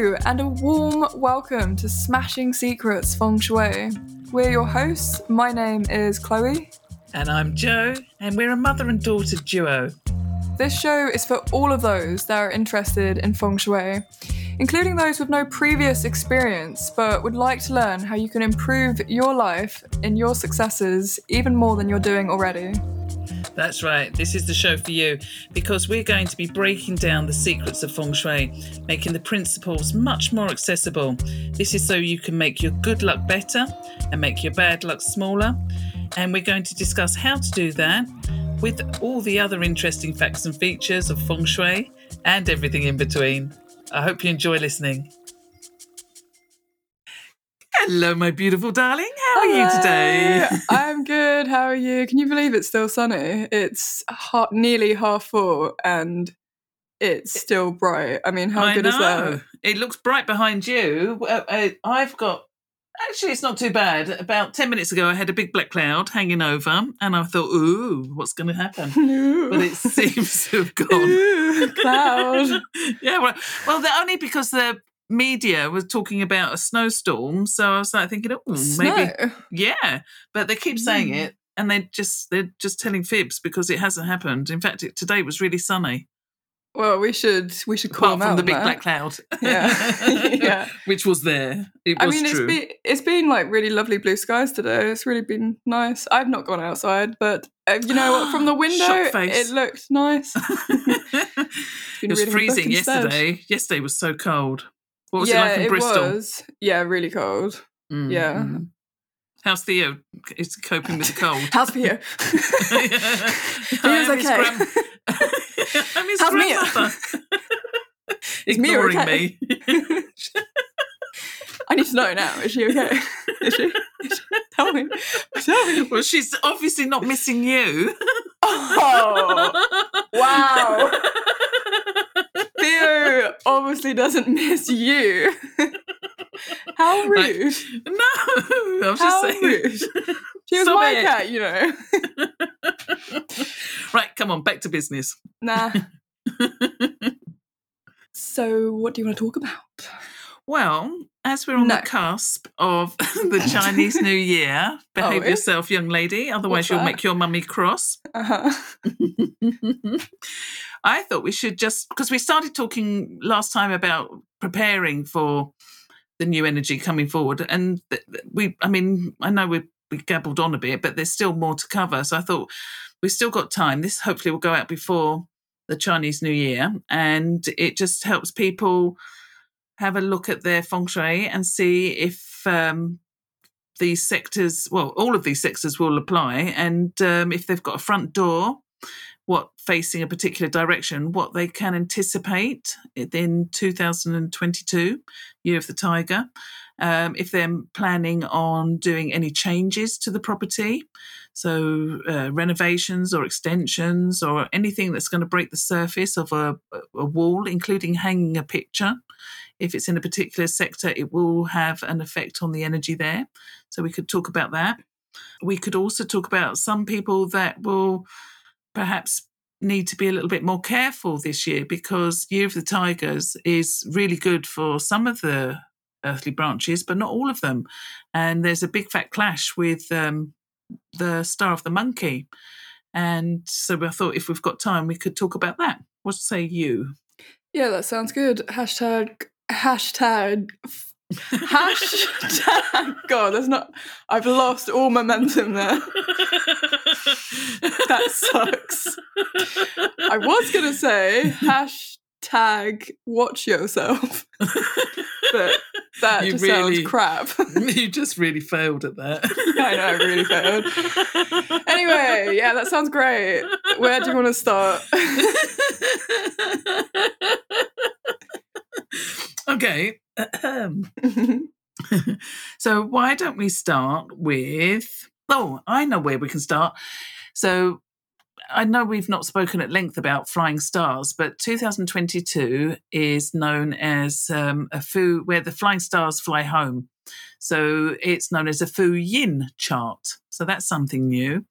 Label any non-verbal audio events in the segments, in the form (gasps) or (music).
Hello, and a warm welcome to Smashing Secrets Feng Shui. We're your hosts. My name is Chloe. And I'm Joe, and we're a mother and daughter duo. This show is for all of those that are interested in Feng Shui, including those with no previous experience but would like to learn how you can improve your life and your successes even more than you're doing already. That's right. This is the show for you because we're going to be breaking down the secrets of feng shui, making the principles much more accessible. This is so you can make your good luck better and make your bad luck smaller. And we're going to discuss how to do that with all the other interesting facts and features of feng shui and everything in between. I hope you enjoy listening. Hello, my beautiful darling. How are you today? (laughs) I'm good. How are you? Can you believe it's still sunny? It's ha- nearly half four and it's still bright. I mean, how I good is that? It looks bright behind you. Uh, uh, I've got. Actually, it's not too bad. About 10 minutes ago, I had a big black cloud hanging over, and I thought, ooh, what's going to happen? (laughs) But it (laughs) seems to have gone. Ooh, cloud. yeah, well, well, the, only because the media was talking about a snowstorm. So I was like thinking, oh, maybe. Yeah, but they keep saying Mm. it, and they just they're just telling fibs because it hasn't happened. In fact, it, today was really sunny, Well, we should we should call apart from out the big black cloud. (laughs) Yeah. (laughs) Yeah. (laughs) which was there. It I was mean, it's true. been it's been like really lovely blue skies today. It's really been nice. I've not gone outside, but uh, you know what? From the (gasps) window, it looked nice. it was reading a book freezing yesterday. Yesterday was so cold. What was yeah, it like in Bristol? was. Yeah, really cold. Mm, yeah. mm. How's Theo? Is coping with the cold? (laughs) How's you? (laughs) I okay. grand- (laughs) I'm his How's grandmother. Ignoring okay? me. I need to know now. Is she okay? Is she? Is she? Tell me. Tell me. well, she's obviously not missing you. Oh, wow. Theo obviously doesn't (laughs) miss you. How rude. No, I was How just saying. rude. She was Stop my it. cat, you know. (laughs) right, come on, back to business. Nah. (laughs) so, what do you want to talk about? Well, as we're on No. the cusp of (laughs) the (laughs) Chinese New Year, behave Oh, yourself, young lady, otherwise What's you'll that? make your mummy cross. Uh-huh. (laughs) I thought we should just because we started talking last time about preparing for the new energy coming forward, and we, I mean, I know we we gabbled on a bit, but there's still more to cover. So I thought we've still got time. This hopefully will go out before the Chinese New Year, and it just helps people have a look at their feng shui and see if um, these sectors, well, all of these sectors will apply, and um, if they've got a front door what facing a particular direction, what they can anticipate in 2022, year of the tiger, um, if they're planning on doing any changes to the property, so uh, renovations or extensions or anything that's going to break the surface of a, a wall, including hanging a picture. If it's in a particular sector, it will have an effect on the energy there. So we could talk about that. We could also talk about some people that will perhaps need to be a little bit more careful this year because Year of the Tigers is really good for some of the earthly branches, but not all of them. And there's a big fat clash with um, the Star of the Monkey. And so I thought if we've got time, we could talk about that. What say you? Yeah, that sounds good. Hashtag, hashtag, (laughs) hashtag. (laughs) God, there's not, I've lost all momentum there. (laughs) That sucks. I was going to say hashtag watch yourself, but that You just really- sounds crap. you just really failed at that. I know, I really failed. Anyway, yeah, that sounds great. Where do you want to start? Okay. (clears throat) (laughs) so why don't we start with oh i know where we can start. So i know we've not spoken at length about flying stars but 2022 is known as um, a fu where the flying stars fly home. So it's known as a fu yin chart. So that's something new.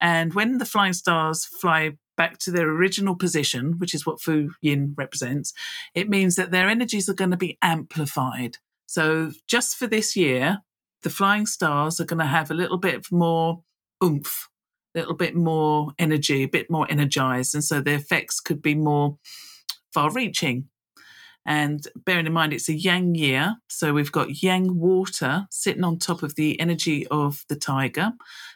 And when the flying stars fly back to their original position, which is what Fu Yin represents, it means that their energies are going to be amplified. So just for this year, the flying stars are going to have a little bit more oomph, a little bit more energy, a bit more energized. And so the effects could be more far reaching. And bearing in mind it's a yang year, so we've got yang water sitting on top of the energy of the tiger.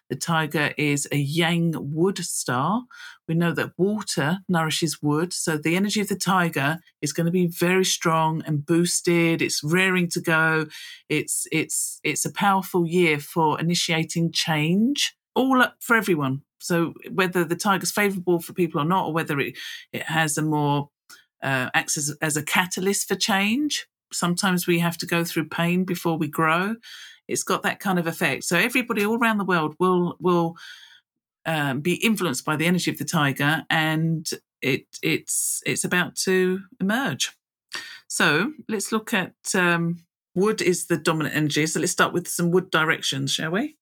The tiger is a yang wood star. We know that water nourishes wood, so the energy of the tiger is going to be very strong and boosted. It's raring to go. It's it's it's a powerful year for initiating change, all up for everyone. So whether the tiger's favourable for people or not, or whether it, it has a more uh, acts as, as a catalyst for change. Sometimes we have to go through pain before we grow. It's got that kind of effect. So everybody all around the world will will um, be influenced by the energy of the tiger, and it it's it's about to emerge. So let's look at um, wood is the dominant energy. So let's start with some wood directions, shall we?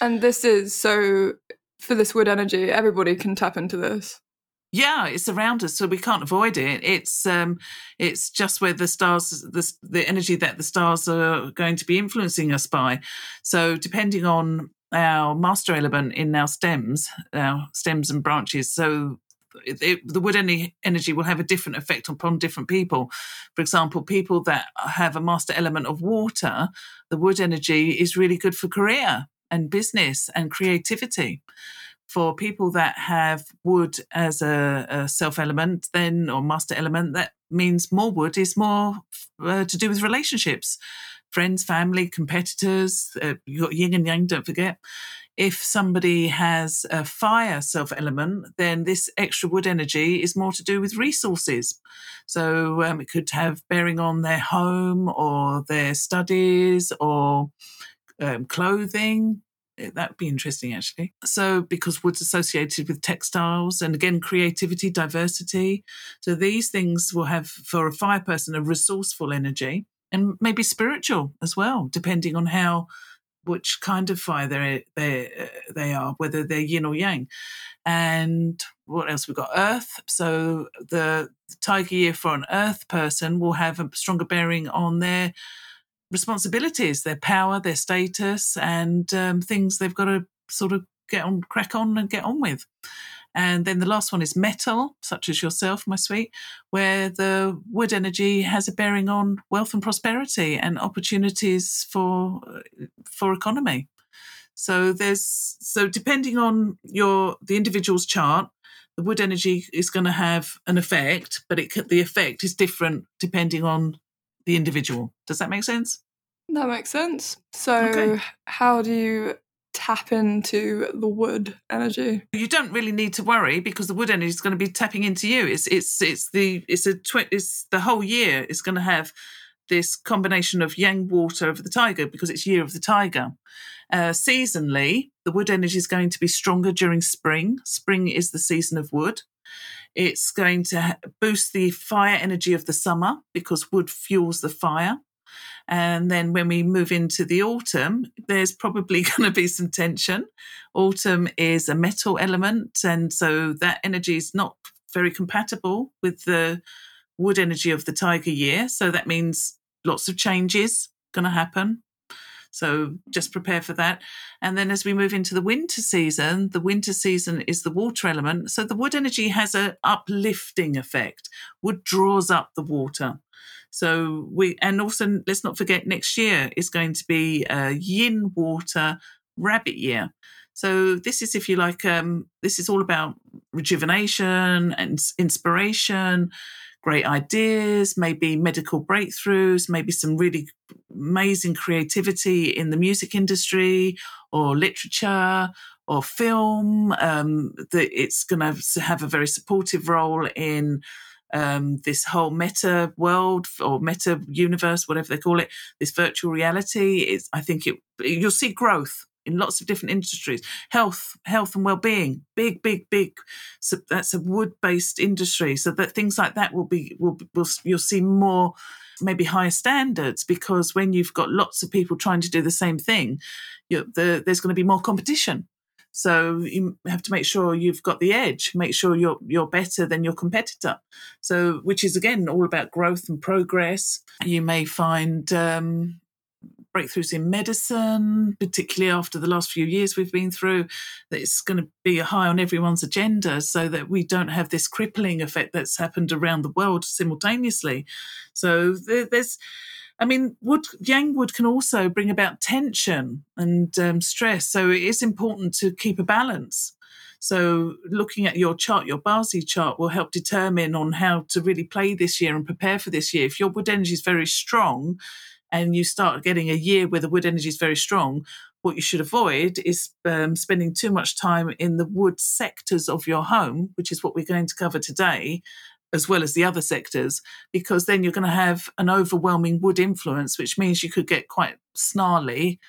And this is so for this wood energy, everybody can tap into this. Yeah, it's around us, so we can't avoid it. It's um, it's just where the stars, the the energy that the stars are going to be influencing us by. So depending on our master element in our stems, our stems and branches, so it, it, the wood energy will have a different effect upon different people. For example, people that have a master element of water, the wood energy is really good for career and business and creativity for people that have wood as a, a self element, then or master element, that means more wood is more uh, to do with relationships, friends, family, competitors. Uh, you got yin and yang. Don't forget. If somebody has a fire self element, then this extra wood energy is more to do with resources. So um, it could have bearing on their home or their studies or um, clothing, that would be interesting actually. So, because wood's associated with textiles and again, creativity, diversity. So, these things will have for a fire person a resourceful energy and maybe spiritual as well, depending on how which kind of fire they they uh, they are, whether they're yin or yang. And what else we've got? Earth. So the, the tiger year for an earth person will have a stronger bearing on their responsibilities, their power, their status, and um, things they've got to sort of get on, crack on, and get on with. And then the last one is metal, such as yourself, my sweet, where the wood energy has a bearing on wealth and prosperity and opportunities for for economy. So there's so depending on your the individual's chart, the wood energy is going to have an effect, but it the effect is different depending on the individual. Does that make sense? That makes sense. So, okay. how do you tap into the wood energy? You don't really need to worry because the wood energy is going to be tapping into you. It's it's it's the it's a tw- it's the whole year is going to have this combination of yang water of the tiger because it's year of the tiger. Uh, seasonally, the wood energy is going to be stronger during spring. Spring is the season of wood. It's going to boost the fire energy of the summer because wood fuels the fire. And then when we move into the autumn, there's probably (laughs) going to be some tension. Autumn is a metal element, and so that energy is not very compatible with the wood energy of the tiger year. So that means lots of changes going to happen. So just prepare for that. And then as we move into the winter season, the winter season is the water element. So the wood energy has an uplifting effect. Wood draws up the water. So we, and also let's not forget next year is going to be a yin water rabbit year. So this is, if you like, um, this is all about rejuvenation and inspiration great ideas, maybe medical breakthroughs, maybe some really amazing creativity in the music industry or literature or film. Um, that it's going to have a very supportive role in um, this whole meta world or meta universe, whatever they call it, this virtual reality. Is I think it you'll see growth in lots of different industries. Health, health and well-being, big, big, big. So that's a wood-based industry. So that things like that will be will, will you'll see more maybe higher standards because when you've got lots of people trying to do the same thing, the, there's going to be more competition. So you have to make sure you've got the edge, make sure you're you're better than your competitor. So which is again all about growth and progress. You may find um, breakthroughs in medicine, particularly after the last few years we've been through, that it's going to be high on everyone's agenda so that we don't have this crippling effect that's happened around the world simultaneously. So there's I mean, wood, yang wood can also bring about tension and um, stress. So it is important to keep a balance. So looking at your chart, your Bazi chart will help determine on how to really play this year and prepare for this year. If your wood energy is very strong and you start getting a year where the wood energy is very strong, what you should avoid is um, spending too much time in the wood sectors of your home, which is what we're going to cover today, as well as the other sectors, because then you're going to have an overwhelming wood influence, which means you could get quite snarly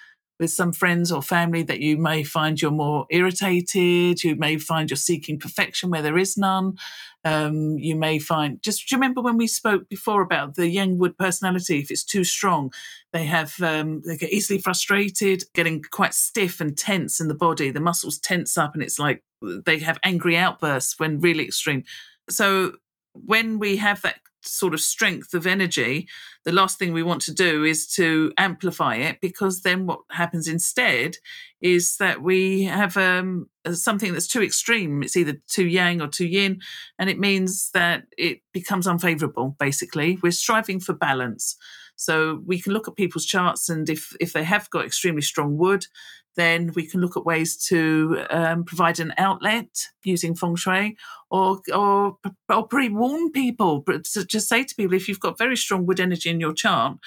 with some friends or family that you may find you're more irritated. You may find you're seeking perfection where there is none. Um, you may find just do you remember when we spoke before about the yang wood personality? If it's too strong, they have um, they get easily frustrated, getting quite stiff and tense in the body. The muscles tense up, and it's like they have angry outbursts when really extreme. So when we have that sort of strength of energy, the last thing we want to do is to amplify it because then what happens instead is that we have um, something that's too extreme. It's either too yang or too yin, and it means that it becomes unfavorable, basically. We're striving for balance. So we can look at people's charts, and if, if they have got extremely strong wood, then we can look at ways to um, provide an outlet using feng shui or, or, or pre warn people, but just say to people if you've got very strong wood energy in your chart,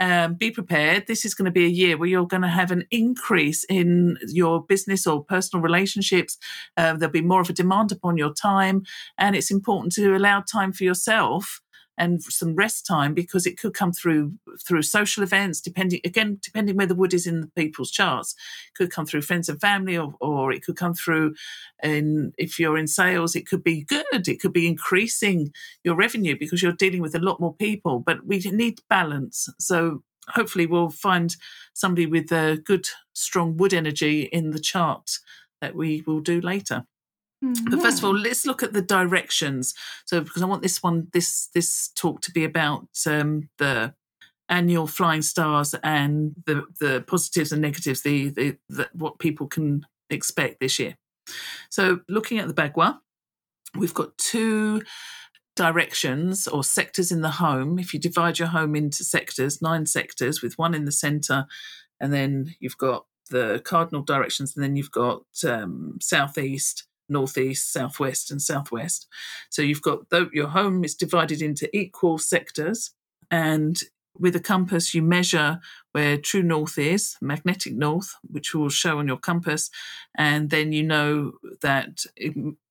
um, be prepared. This is going to be a year where you're going to have an increase in your business or personal relationships. Uh, there'll be more of a demand upon your time, and it's important to allow time for yourself and some rest time because it could come through through social events depending again depending where the wood is in the people's charts. It could come through friends and family or, or it could come through in if you're in sales it could be good. It could be increasing your revenue because you're dealing with a lot more people but we need balance. So hopefully we'll find somebody with a good strong wood energy in the chart that we will do later Mm-hmm. But first of all, let's look at the directions. So, because I want this one, this this talk to be about um, the annual flying stars and the the positives and negatives, the, the, the what people can expect this year. So, looking at the Bagua, we've got two directions or sectors in the home. If you divide your home into sectors, nine sectors with one in the center, and then you've got the cardinal directions, and then you've got um, southeast, northeast, southwest, and southwest. So you've got your home is divided into equal sectors, and with a compass you measure where true north is, magnetic north, which will show on your compass, and then you know that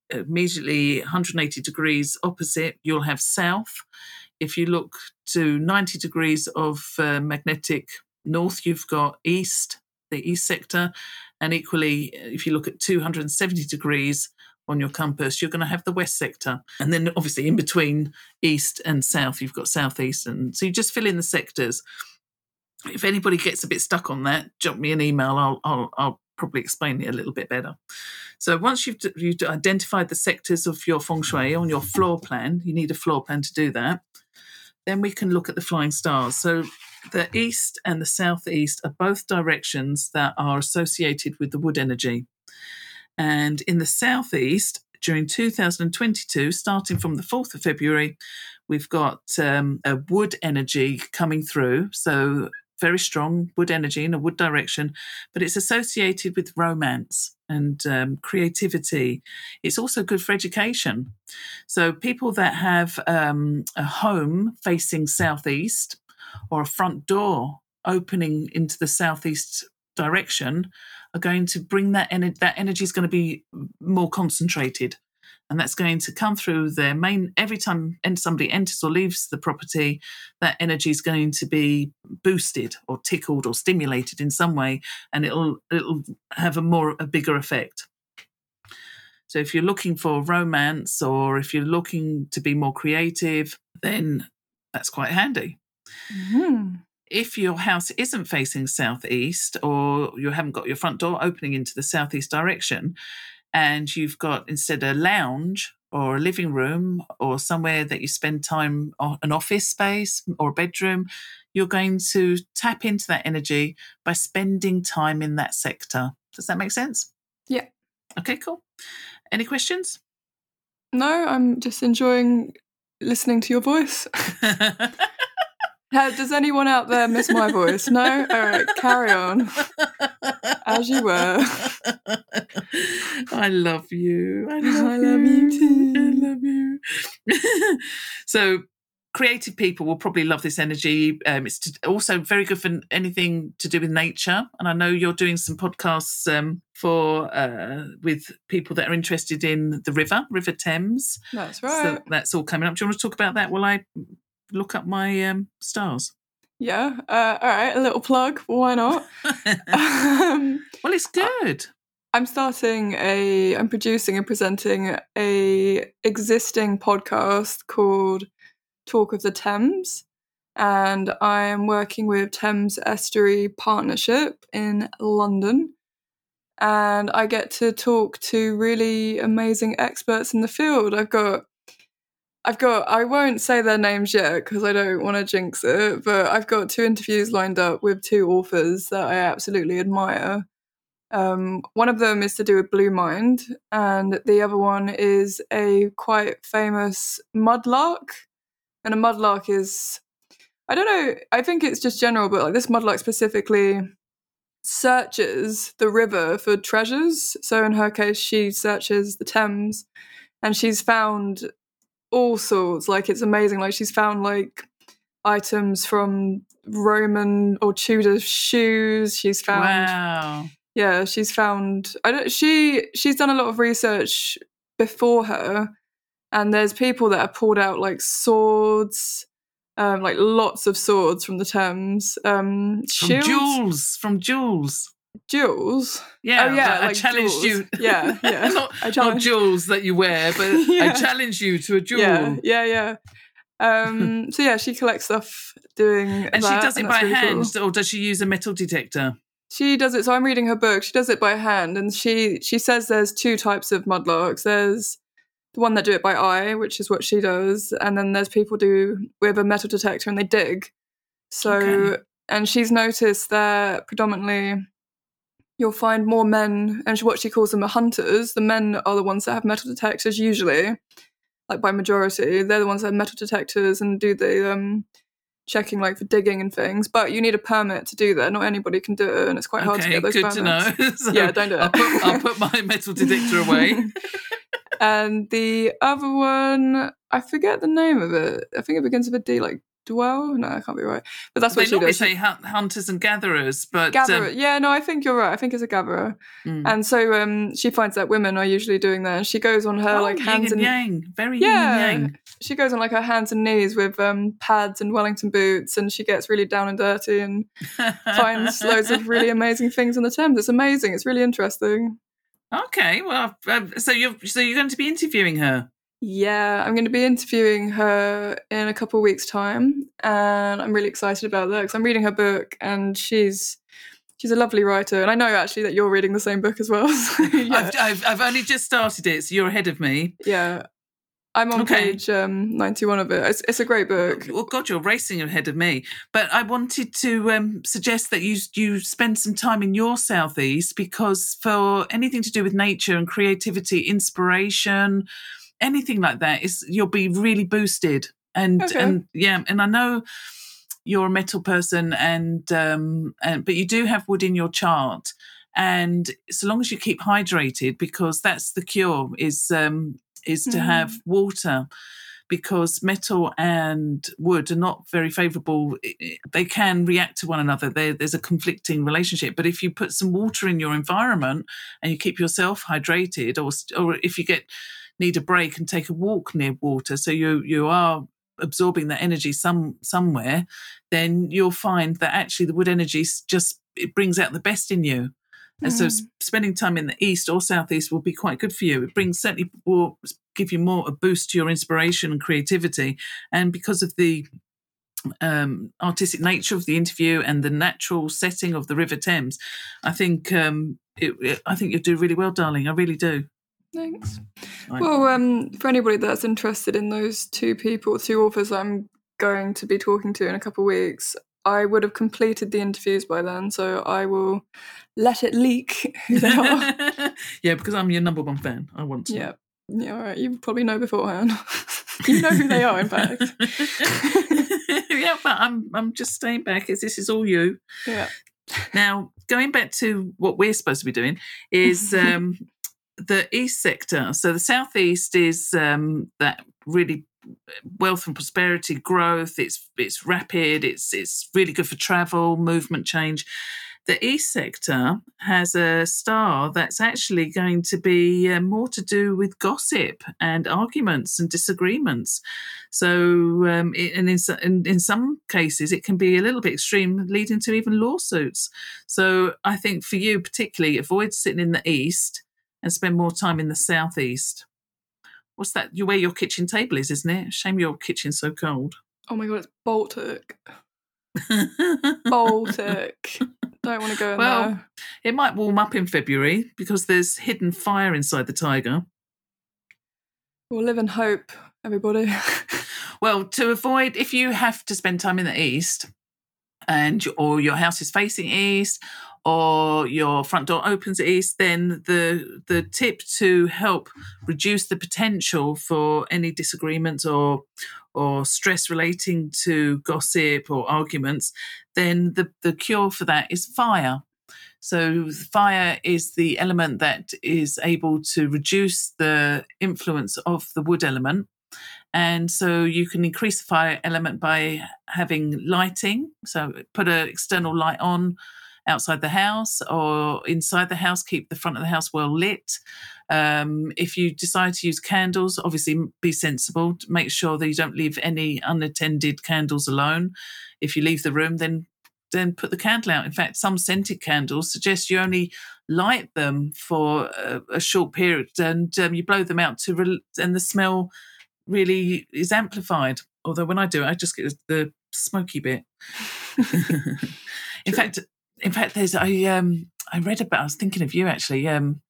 immediately 180 degrees opposite you'll have south. If you look to 90 degrees of uh, magnetic north, you've got east, the east sector, and equally, if you look at 270 degrees on your compass, you're going to have the west sector. And then obviously in between east and south, you've got southeast. And so you just fill in the sectors. If anybody gets a bit stuck on that, jump me an email. I'll, I'll, I'll probably explain it a little bit better. So once you've, you've identified the sectors of your feng shui on your floor plan, you need a floor plan to do that. Then we can look at the flying stars. So the east and the southeast are both directions that are associated with the wood energy. And in the southeast, during 2022, starting from the 4th of February, we've got um, a wood energy coming through. So, very strong wood energy in a wood direction, but it's associated with romance and um, creativity. It's also good for education. So, people that have um, a home facing southeast or a front door opening into the southeast direction are going to bring that energy that energy is going to be more concentrated. And that's going to come through their main every time somebody enters or leaves the property that energy is going to be boosted or tickled or stimulated in some way and it'll it'll have a more a bigger effect. So if you're looking for romance or if you're looking to be more creative then that's quite handy Mm-hmm. if your house isn't facing southeast or you haven't got your front door opening into the southeast direction and you've got instead a lounge or a living room or somewhere that you spend time on an office space or a bedroom you're going to tap into that energy by spending time in that sector. Does that make sense? Yeah. Okay cool. Any questions? No i'm just enjoying listening to your voice (laughs) Does anyone out there miss my voice? No? All right, carry on. (laughs) As you were. I love you. I love, I love you. you too. I love you. (laughs) so, creative people will probably love this energy. Um, it's also very good for anything to do with nature. And I know you're doing some podcasts um, for uh, with people that are interested in the river, River Thames. That's right. So that's all coming up. Do you want to talk about that while I look up my um, stars? Yeah. Uh, all right. A little plug. Why not? (laughs) um, well, it's good. I'm starting a. I'm producing and presenting a existing podcast called Talk of the Thames, and I am working with Thames Estuary Partnership in London. And I get to talk to really amazing experts in the field. I've got I've got, I won't say their names yet because I don't want to jinx it, but I've got two interviews lined up with two authors that I absolutely admire. Um, one of them is to do with Blue Mind, and the other one is a quite famous mudlark. And a mudlark is, I don't know, I think it's just general, but like this mudlark specifically searches the river for treasures. So in her case, she searches the Thames and she's found all sorts. Like it's amazing. Like she's found like items from Roman or Tudor shoes. She's found wow. Yeah, she's found I don't she she's done a lot of research before her and there's people that have pulled out like swords um, like lots of swords from the Thames. Um, from jewels, from jewels. Jewels. Yeah, oh, yeah. I like challenged jewels. you. Yeah, (laughs) yeah. not, not jewels that you wear, but (laughs) yeah. I challenge you to a jewel. Yeah, yeah, yeah. Um, (laughs) so yeah, she collects stuff doing, and that, she does it by really hand, cool. or does she use a metal detector? She does it. So I'm reading her book. She does it by hand, and she she says there's two types of mudlarks. There's the one that do it by eye, which is what she does, and then there's people do with a metal detector and they dig. So, okay. and she's noticed that predominantly you'll find more men, and what she calls them are hunters. The men are the ones that have metal detectors usually, like by majority. They're the ones that have metal detectors and do the um, checking like for digging and things. But you need a permit to do that. Not anybody can do it, and it's quite hard to get those good permits. to know. (laughs) so yeah, don't do it. I'll put, I'll put my (laughs) metal detector away. and the other one, I forget the name of it. I think it begins with a D, like dwell. No, I can't be right. But that's what they she normally does. say hunters and gatherers, but gatherer. Um, yeah, no, I think you're right. I think it's a gatherer. Mm. And so um, she finds that women are usually doing that. And she goes on her oh, like hands and, yang, very yeah. yin and yang. She goes on like her hands and knees with um, pads and Wellington boots, and she gets really down and dirty and (laughs) finds loads of really amazing things in the Thames. It's amazing. It's really interesting. Okay, well, um, so you're so you're going to be interviewing her. Yeah, I'm going to be interviewing her in a couple of weeks' time, and I'm really excited about that because I'm reading her book, and she's she's a lovely writer, and I know actually that you're reading the same book as well. (laughs) So, yeah. I've, I've, I've only just started it, so you're ahead of me. Yeah, I'm on Okay. page um, 91 of it. It's, it's a great book. Well, God, you're racing ahead of me. But I wanted to um, suggest that you you spend some time in your southeast because for anything to do with nature and creativity, inspiration, anything like that, is you'll be really boosted. And Okay. and yeah, and I know you're a metal person, and um, and but you do have wood in your chart. And so long as you keep hydrated, because that's the cure, is um, is to Mm. have water because metal and wood are not very favorable. They can react to one another. There- there's a conflicting relationship. But if you put some water in your environment and you keep yourself hydrated, or or if you get need a break and take a walk near water, so you you are absorbing that energy some somewhere, then you'll find that actually the wood energy just it brings out the best in you. And so, Mm. s- spending time in the east or southeast will be quite good for you. It brings certainly will give you more a boost to your inspiration and creativity. And because of the um, artistic nature of the interview and the natural setting of the River Thames, I think um, it, it, I think you'll do really well, darling. I really do. Thanks. Right. Well, um, for anybody that's interested in those two people, two authors I'm going to be talking to in a couple of weeks, I would have completed the interviews by then, so I will let it leak (laughs) who they are. (laughs) yeah, because I'm your number one fan. I want to. yeah. Yeah, all right. You probably know beforehand. (laughs) you know who they are, in fact. yeah, but I'm I'm just staying back as this is all you. Yeah. Now, going back to what we're supposed to be doing is um, the east sector. So the southeast is um, that really wealth and prosperity growth. It's it's rapid. It's it's really good for travel, movement, change. The east sector has a star that's actually going to be uh, more to do with gossip and arguments and disagreements. So, um, it, and in, in in some cases, it can be a little bit extreme, leading to even lawsuits. So, I think for you particularly, avoid sitting in the east and spend more time in the southeast. What's that? You where your kitchen table is, isn't it? Shame your kitchen's so cold. Oh my god, it's Baltic. (laughs) Baltic. Don't want to go in Well, there. it might warm up in February because there's hidden fire inside the tiger. We'll live in hope, everybody. (laughs) Well, to avoid if you have to spend time in the east, and or your house is facing east, or your front door opens east, then the the tip to help reduce the potential for any disagreements or or stress relating to gossip or arguments, then the, the cure for that is fire. So, fire is the element that is able to reduce the influence of the wood element. And so you can increase the fire element by having lighting. So put an external light on outside the house or inside the house, keep the front of the house well lit. Um, if you decide to use candles, obviously be sensible. Make sure that you don't leave any unattended candles alone. If you leave the room, then then put the candle out. In fact, some scented candles suggest you only light them for a, a short period and um, you blow them out to rel and the smell really is amplified. Although when I do it, I just get the smoky bit. (laughs) (laughs) in fact, in fact, there's I um I read about. I was thinking of you actually. Um,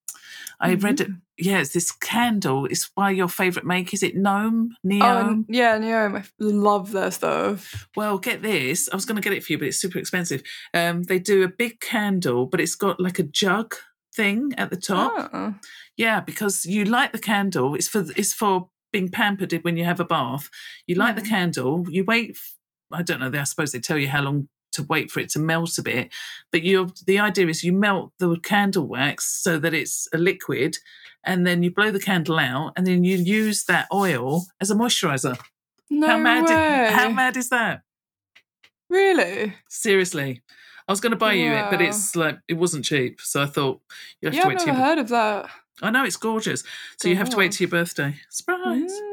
I read it. Yeah, it's this candle. It's by your favourite make. Is it Gnome? Neom? Oh, yeah, Neom, I love their stuff. Well, get this. I was going to get it for you, but it's super expensive. Um, they do a big candle, but it's got like a jug thing at the top. Oh. Yeah, because you light the candle. It's for it's for being pampered when you have a bath. You light the Mm. candle. You wait. I don't know. I suppose they tell you how long to wait for it to melt a bit. But you, the idea is you melt the candle wax so that it's a liquid, and then you blow the candle out, and then you use that oil as a moisturizer. No how mad? way. Is, how mad is that? Really? Seriously. I was going to buy you it, but it's like it wasn't cheap, so I thought you have Yeah, to I've wait never till. Your, heard of that. I know it's gorgeous, so you have to wait till your birthday. Surprise! Mm.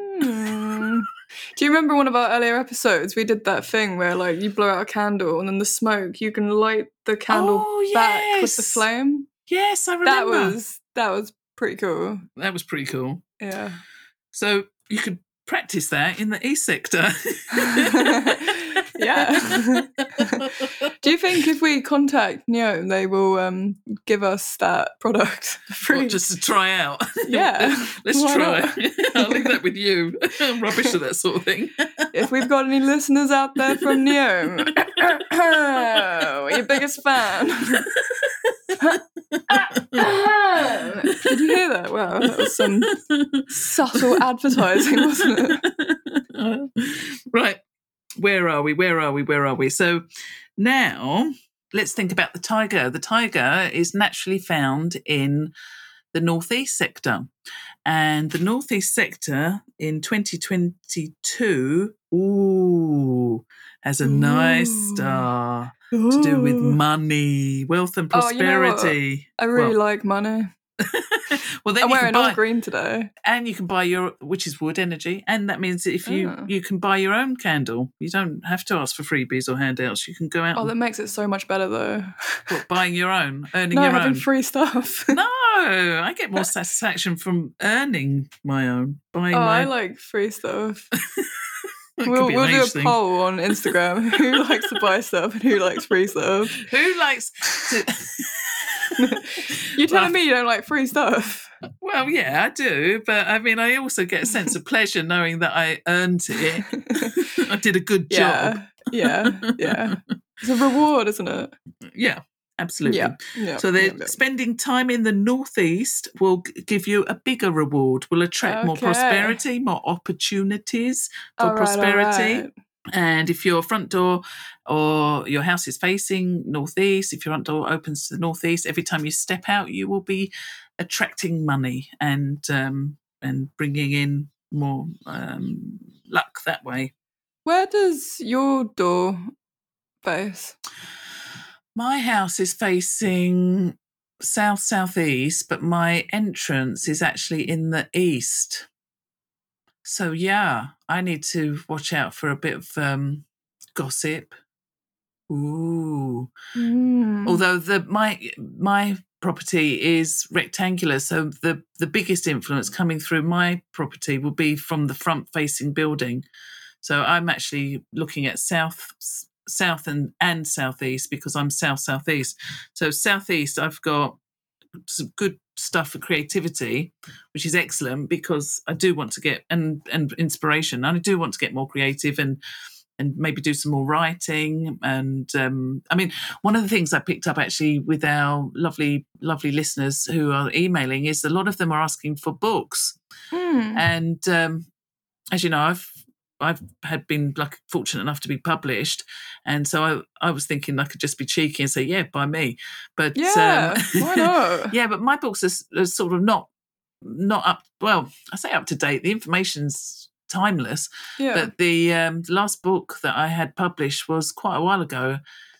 Do you remember one of our earlier episodes? We did that thing where like you blow out a candle and then the smoke, you can light the candle Oh, back with the flame. Yes, I remember. That was that was pretty cool. that was pretty cool. Yeah. So you could practice that in the east sector. (laughs) (laughs) Yeah. (laughs) Do you think if we contact Neom, they will um, give us that product (laughs) free? What, just to try out? (laughs) Yeah, Let's why try. I'll leave that with you. I'm rubbish at that sort of thing. if we've got any listeners out there from Neom, we're (coughs) your biggest fan. Did you hear that? Wow, that was some subtle advertising, wasn't it? right. Where are we? Where are we? Where are we? So now let's think about the tiger. The tiger is naturally found in the northeast sector. And the northeast sector in 2022, ooh, has a nice Ooh. star to do with money, wealth, and Oh, you know prosperity. I really Well, like money. (laughs) well, then I'm you can wearing buy, all green today. and you can buy your which is wood energy and that means if you Ah. you can buy your own candle you don't have to ask for freebies or handouts you can go out Oh, that makes it so much better though. what, (laughs) buying your own earning no, your having own free stuff. (laughs) no i get more satisfaction from earning my own buying Oh, my I like free stuff. We'll, we'll do a thing. poll on Instagram. who likes to buy stuff and who likes free stuff? Who likes to? (laughs) You're telling Well- me you don't like free stuff? well, yeah, I do, but I mean, I also get a sense of pleasure knowing that I earned it. I did a good job. yeah, yeah. It's a reward, isn't it? Yeah, absolutely. Yeah, yeah. So they're yeah, spending time in the northeast will give you a bigger reward, will attract more prosperity, more opportunities for All right, all prosperity. right. And if your front door or your house is facing northeast, if your front door opens to the northeast, every time you step out, you will be attracting money and um, and bringing in more um, luck that way. Where does your door face? My house is facing south southeast, but my entrance is actually in the east. So yeah, I need to watch out for a bit of um, gossip. Ooh. Mm. Although the my my property is rectangular, so the the biggest influence coming through my property will be from the front facing building. So I'm actually looking at south south and and southeast because I'm south southeast. So southeast I've got some good stuff for creativity, which is excellent because I do want to get and and inspiration. And I do want to get more creative and and maybe do some more writing. And um, I mean, one of the things I picked up actually with our lovely lovely listeners who are emailing is a lot of them are asking for books. Mm. And um, as you know, I've I've had been like fortunate enough to be published, and so I I was thinking I could just be cheeky and say yeah by me, but yeah, um, why (laughs) not? yeah, but my books are, are sort of not not up. Well, I say up to date. The information's timeless, Yeah. but the um, last book that I had published was quite a while ago.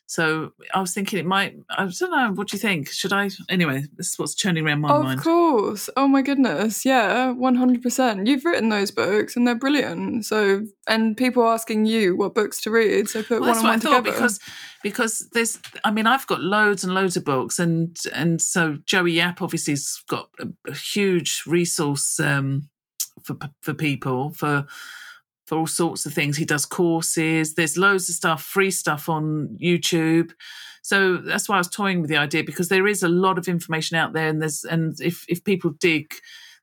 So I was thinking it might. I don't know. What do you think? Should I? Anyway, this is what's churning around my of mind. Of course. Oh my goodness. Yeah, 100%. You've written those books and they're brilliant. So, and people are asking you what books to read. So put Well, one that's on one together. because because there's I mean I've got loads and loads of books and and so Joey Yap obviously's got a, a huge resource um, for for people for for all sorts of things. He does courses. There's loads of stuff, free stuff on YouTube. So that's why I was toying with the idea because there is a lot of information out there, and there's and if if people dig,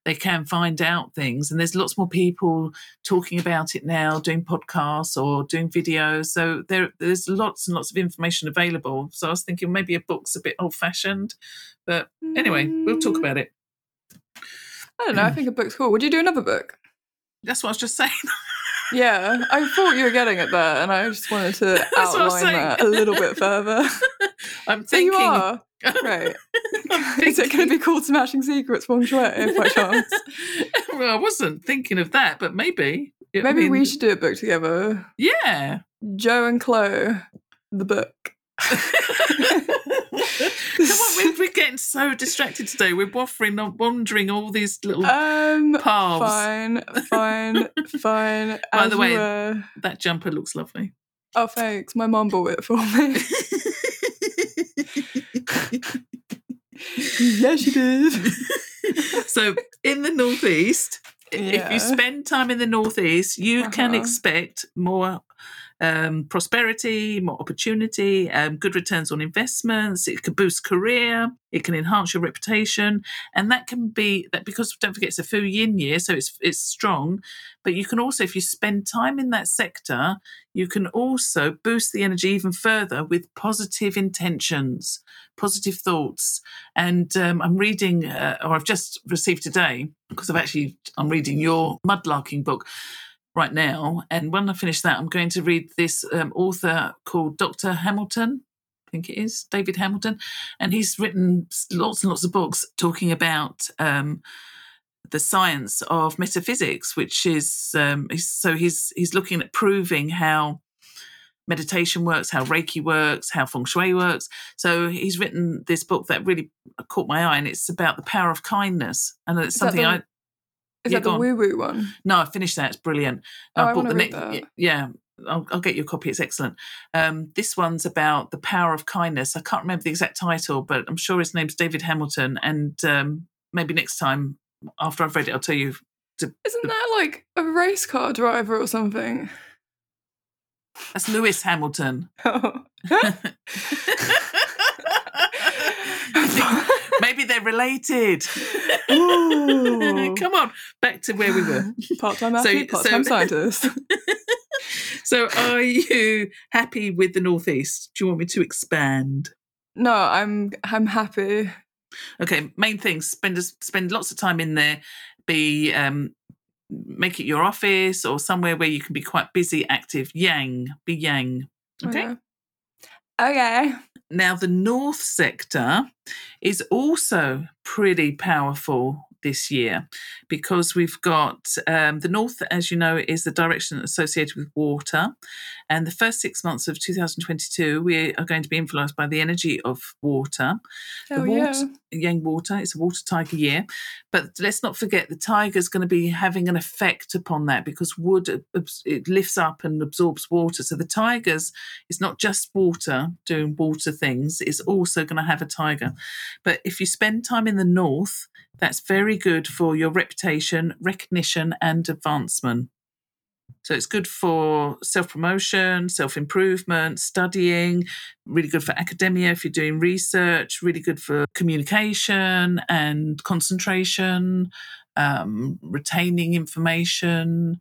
they can find out things. And there's lots more people talking about it now, doing podcasts or doing videos. So there there's lots and lots of information available. So I was thinking maybe a book's a bit old fashioned, but anyway, we'll talk about it. I don't know. I think a book's cool. Would you do another book? That's what I was just (laughs) saying. Yeah, I thought you were getting at that, and I just wanted to (laughs) outline that a little bit further. (laughs) I'm so you thinking. are right. (laughs) Is it going to be called Smashing Secrets Feng Shui by chance? well, I wasn't thinking of that, but maybe. I Maybe mean, we should do a book together. Yeah. Joe and Chloe, the book. We're, we're getting so distracted today. We're waffling, on- wandering all these little Um, paths. fine, fine, (laughs) fine. By as the way- were. That jumper looks lovely. oh, thanks. My mum bought it for me. (laughs) yeah, she did. (laughs) so in the northeast, i- if you spend time in the northeast, you can Uh-huh. expect more um, prosperity, more opportunity, um, good returns on investments. It could boost career. It can enhance your reputation, and that can be that because don't forget it's a Fu Yin year, so it's it's strong. But you can also, if you spend time in that sector, you can also boost the energy even further with positive intentions, positive thoughts. And um, I'm reading, uh, or I've just received today, because I've actually, I'm reading your mudlarking book right now. And when I finish that, I'm going to read this um, author called Dr. Hamilton. I think it is David Hamilton. And he's written lots and lots of books talking about. Um, the science of metaphysics, which is um, so he's he's looking at proving how meditation works, how Reiki works, how Feng Shui works. So he's written this book that really caught my eye, and it's about the power of kindness, and it's something the- I Is Yeah, that the woo woo one? no, I finished that. It's brilliant. Oh, I bought wanna read next- that. Yeah, I'll, I'll get you a copy. It's excellent. Um, this one's about the power of kindness. I can't remember the exact title, but I'm sure his name's David Hamilton. And um, maybe next time after I've read it, I'll tell you. Isn't that like a race car driver or something? That's Lewis Hamilton. (laughs) (laughs) (laughs) Maybe they're related. (laughs) Come on, back to where we were. Part-time athlete, so, part-time so, scientist. (laughs) (laughs) so, are you happy with the northeast? Do you want me to expand? No, I'm. I'm happy. Okay, main things: spend spend lots of time in there. Be um, make it your office or somewhere where you can be quite busy, active. Yang, be yang. Okay. Okay. okay. Now, the North sector is also pretty powerful this year because we've got um, the north, as you know, is the direction associated with water. And the first six months of 2022, we are going to be influenced by the energy of water. Oh, the water, yeah. Yang water, it's a water tiger year. But let's not forget the tiger is going to be having an effect upon that because wood it lifts up and absorbs water. So the tigers is not just water doing water things, it's also going to have a tiger. But if you spend time in the north, that's very good for your reputation, recognition, and advancement. So it's good for self promotion, self improvement, studying, really good for academia if you're doing research, really good for communication and concentration, um, retaining information,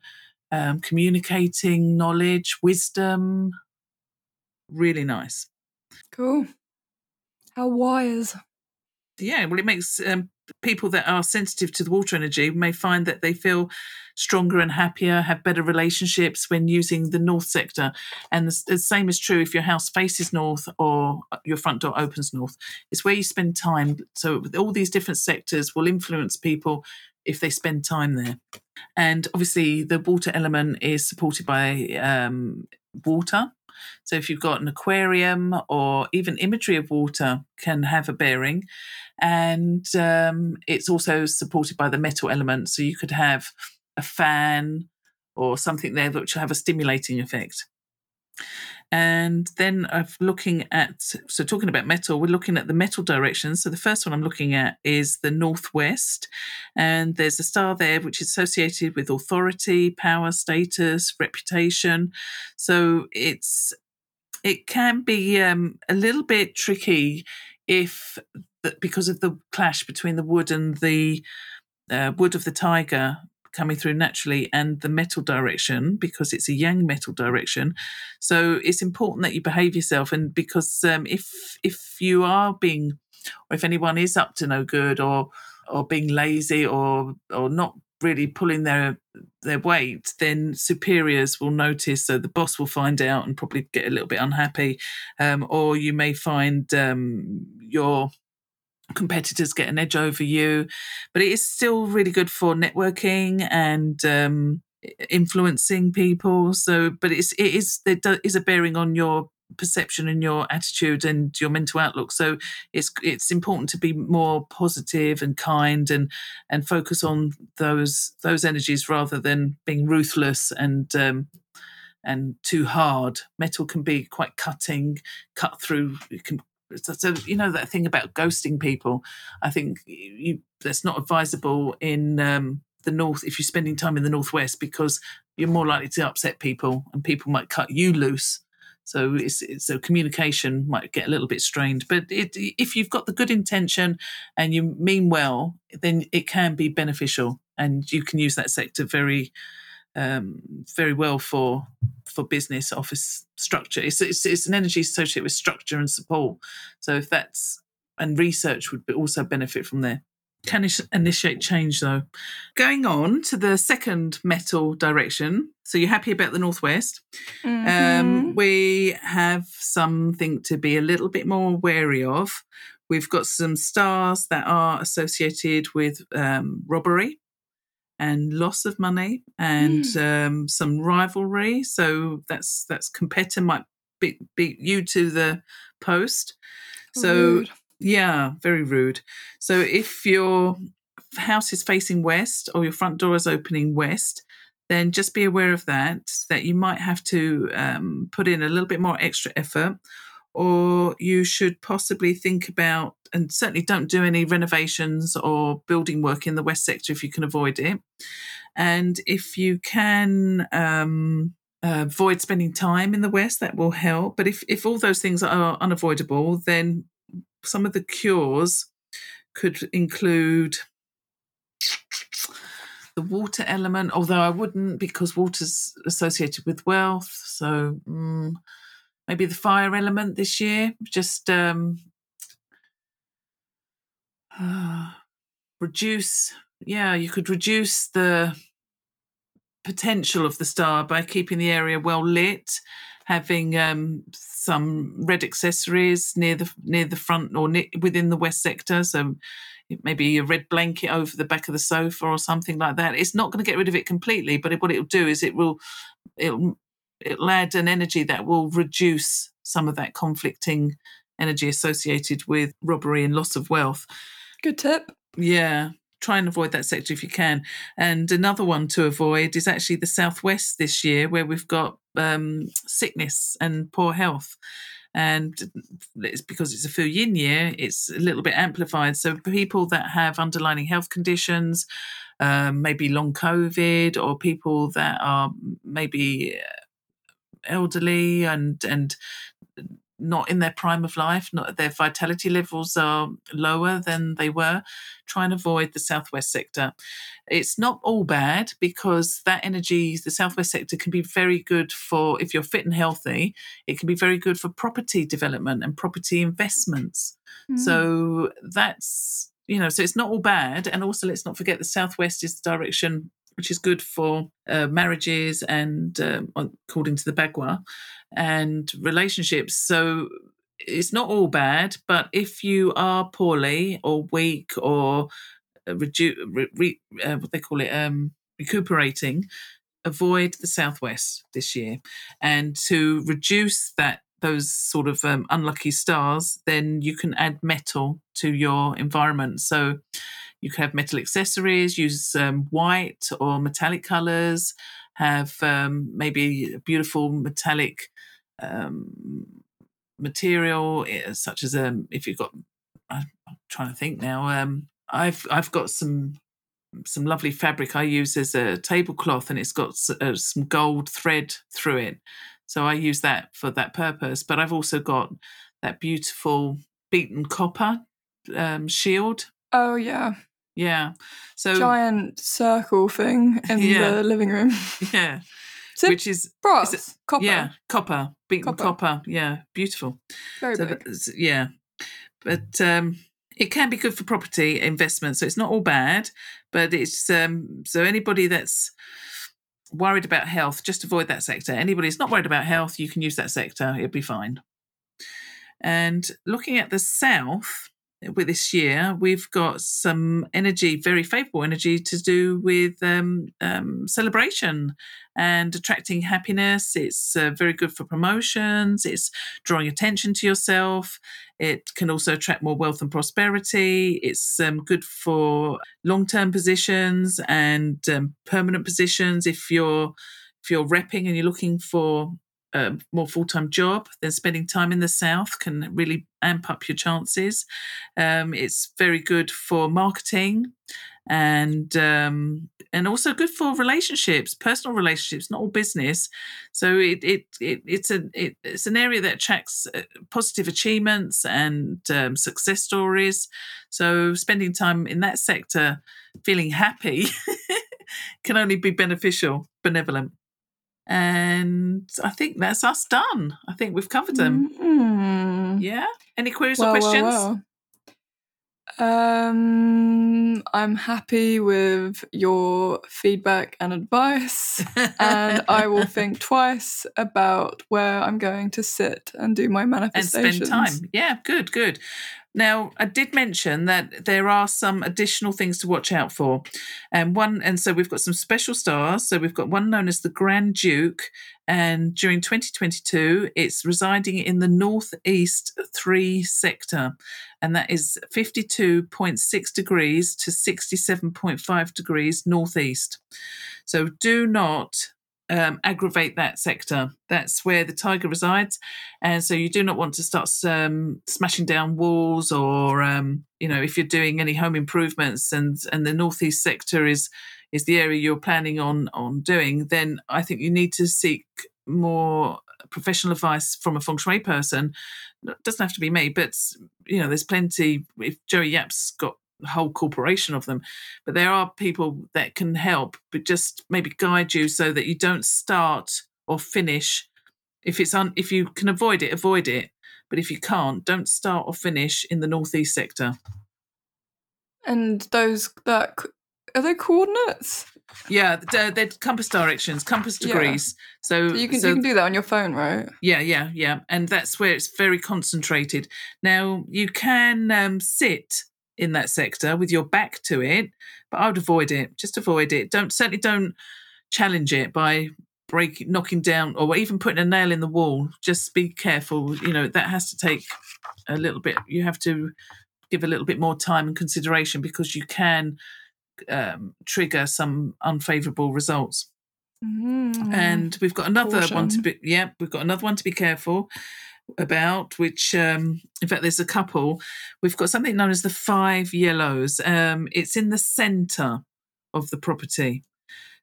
um, communicating knowledge, wisdom. Really nice. Cool. How wise. Yeah, well, it makes um, people that are sensitive to the water energy may find that they feel stronger and happier, have better relationships when using the north sector. And the, the, same is true if your house faces north or your front door opens north. It's where you spend time. So all these different sectors will influence people if they spend time there. And obviously, the water element is supported by um, water. So if you've got an aquarium or even imagery of water can have a bearing and um, it's also supported by the metal element. So you could have a fan or something there which will have a stimulating effect. And then of looking at so talking about metal, we're looking at the metal directions. So the first one I'm looking at is the northwest, and there's a star there which is associated with authority, power, status, reputation. So it's it can be um, a little bit tricky if because of the clash between the wood and the uh, wood of the tiger coming through naturally and the metal direction because it's a yang metal direction so it's important that you behave yourself and because um, if if you are being or if anyone is up to no good or or being lazy or or not really pulling their their weight, then superiors will notice. So the boss will find out and probably get a little bit unhappy, um, or you may find um, your competitors get an edge over you. But it is still really good for networking and um, influencing people. So, but it's it is there is a bearing on your perception and your attitude and your mental outlook so it's it's important to be more positive and kind and and focus on those those energies rather than being ruthless and um and too hard metal can be quite cutting cut through it can so you know that thing about ghosting people i think you that's not advisable in um the north if you're spending time in the northwest because you're more likely to upset people and people might cut you loose so it's, it's so communication might get a little bit strained. But it, if you've got the good intention and you mean well, then it can be beneficial, and you can use that sector very, um, very well for for business office structure. It's, it's it's an energy associated with structure and support. So if that's and research would also benefit from there can initiate change though. Going on to the second metal direction. So you're happy about the northwest. Um, Mhm. Um, we have something to be a little bit more wary of. We've got some stars that are associated with um, robbery and loss of money and um, some rivalry. So that's that's competitor might beat, beat you to the post. So Rude. yeah, very rude. So if your house is facing west or your front door is opening west, then just be aware of that, that you might have to um, put in a little bit more extra effort, or you should possibly think about, and certainly don't do any renovations or building work in the west sector if you can avoid it. And if you can, um, uh, avoid spending time in the West. That will help. But if if all those things are unavoidable, then some of the cures could include the water element, although I wouldn't because water's associated with wealth. So mm, maybe the fire element this year. Just um, uh, reduce. Yeah, you could reduce the potential of the star by keeping the area well lit, having um, some red accessories near the near the front or within the west sector. So maybe a red blanket over the back of the sofa or something like that. It's not going to get rid of it completely, but what it'll do is it will it'll it'll add an energy that will reduce some of that conflicting energy associated with robbery and loss of wealth. Good tip. Yeah. Try and avoid that sector if you can. And another one to avoid is actually the southwest this year, where we've got um, sickness and poor health and it's because it's a full yin year it's a little bit amplified so people that have underlying health conditions um, maybe long covid or people that are maybe uh, elderly and and not in their prime of life, not their vitality levels are lower than they were. Try and avoid the southwest sector. It's not all bad because that energy, the southwest sector, can be very good for if you're fit and healthy. It can be very good for property development and property investments. Mm. So that's you know, so it's not all bad. And also, let's not forget the southwest is the direction which is good for uh, marriages and um, according to the Bagua and relationships. So it's not all bad, but if you are poorly or weak or uh, redu- re- re- uh, what they call it, um, recuperating, avoid the southwest this year. And to reduce that those sort of um, unlucky stars, then you can add metal to your environment. So you can have metal accessories, use um, white or metallic colors, have um, maybe a beautiful metallic um, material, eh, such as um, if you've got, I'm trying to think now. Um, I've I've got some some lovely fabric I use as a tablecloth, and it's got uh, some gold thread through it. So I use that for that purpose. But I've also got that beautiful beaten copper um, shield. Oh yeah, yeah. So giant circle thing (laughs) in yeah. the living room. (laughs) Yeah. (laughs) So which is brass, it, copper. Yeah, copper, beaten copper. copper. Yeah, beautiful. Very so big. yeah, but um, it can be good for property investment. So it's not all bad, but it's um, so anybody that's worried about health, just avoid that sector. Anybody that's not worried about health, you can use that sector. It'll be fine. And looking at the south, with this year, we've got some energy, very favorable energy to do with um, um, celebration and attracting happiness. It's uh, very good for promotions. It's drawing attention to yourself. It can also attract more wealth and prosperity. It's um, good for long-term positions and um, permanent positions. If you're if you're repping and you're looking for a more full time job, then spending time in the south can really amp up your chances. Um, it's very good for marketing and um, and also good for relationships, personal relationships, not all business. So it it, it it's a it, it's an area that attracts uh, positive achievements and um, success stories. So spending time in that sector, feeling happy, (laughs) can only be beneficial, benevolent. And I think that's us done. I think we've covered them. Mm-hmm. Yeah. Any queries well, or questions? Well, well. Um, I'm happy with your feedback and advice, and I will (laughs) think twice about where I'm going to sit and do my manifestations. And spend time. Yeah, good, good. Now, I did mention that there are some additional things to watch out for. And one and so we've got some special stars. So we've got one known as the Grand Duke and during 2022 it's residing in the northeast 3 sector and that is 52.6 degrees to 67.5 degrees northeast. So do not um, aggravate that sector. That's where the tiger resides, and so you do not want to start um, smashing down walls, or um, you know, if you're doing any home improvements, and and the northeast sector is is the area you're planning on on doing, then I think you need to seek more professional advice from a feng shui person. It doesn't have to be me, but you know, there's plenty. If Joey Yap's got whole corporation of them, but there are people that can help, but just maybe guide you so that you don't start or finish. If it's un, if you can avoid it, avoid it. But if you can't, don't start or finish in the northeast sector. And those that are they coordinates? Yeah, they're, they're compass directions, compass Yeah. degrees. So, So you can so you can do that on your phone, right? Yeah, yeah, yeah. And that's where it's very concentrated. Now, you can um, sit in that sector with your back to it, but I would avoid it. Just avoid it. Don't certainly don't challenge it by break knocking down or even putting a nail in the wall. Just be careful. You know, that has to take a little bit you have to give a little bit more time and consideration because you can um, trigger some unfavorable results Mm. and we've got another one to be yeah we've got another one to be careful about which um in fact there's a couple. We've got something known as the five yellows. Um it's in the center of the property.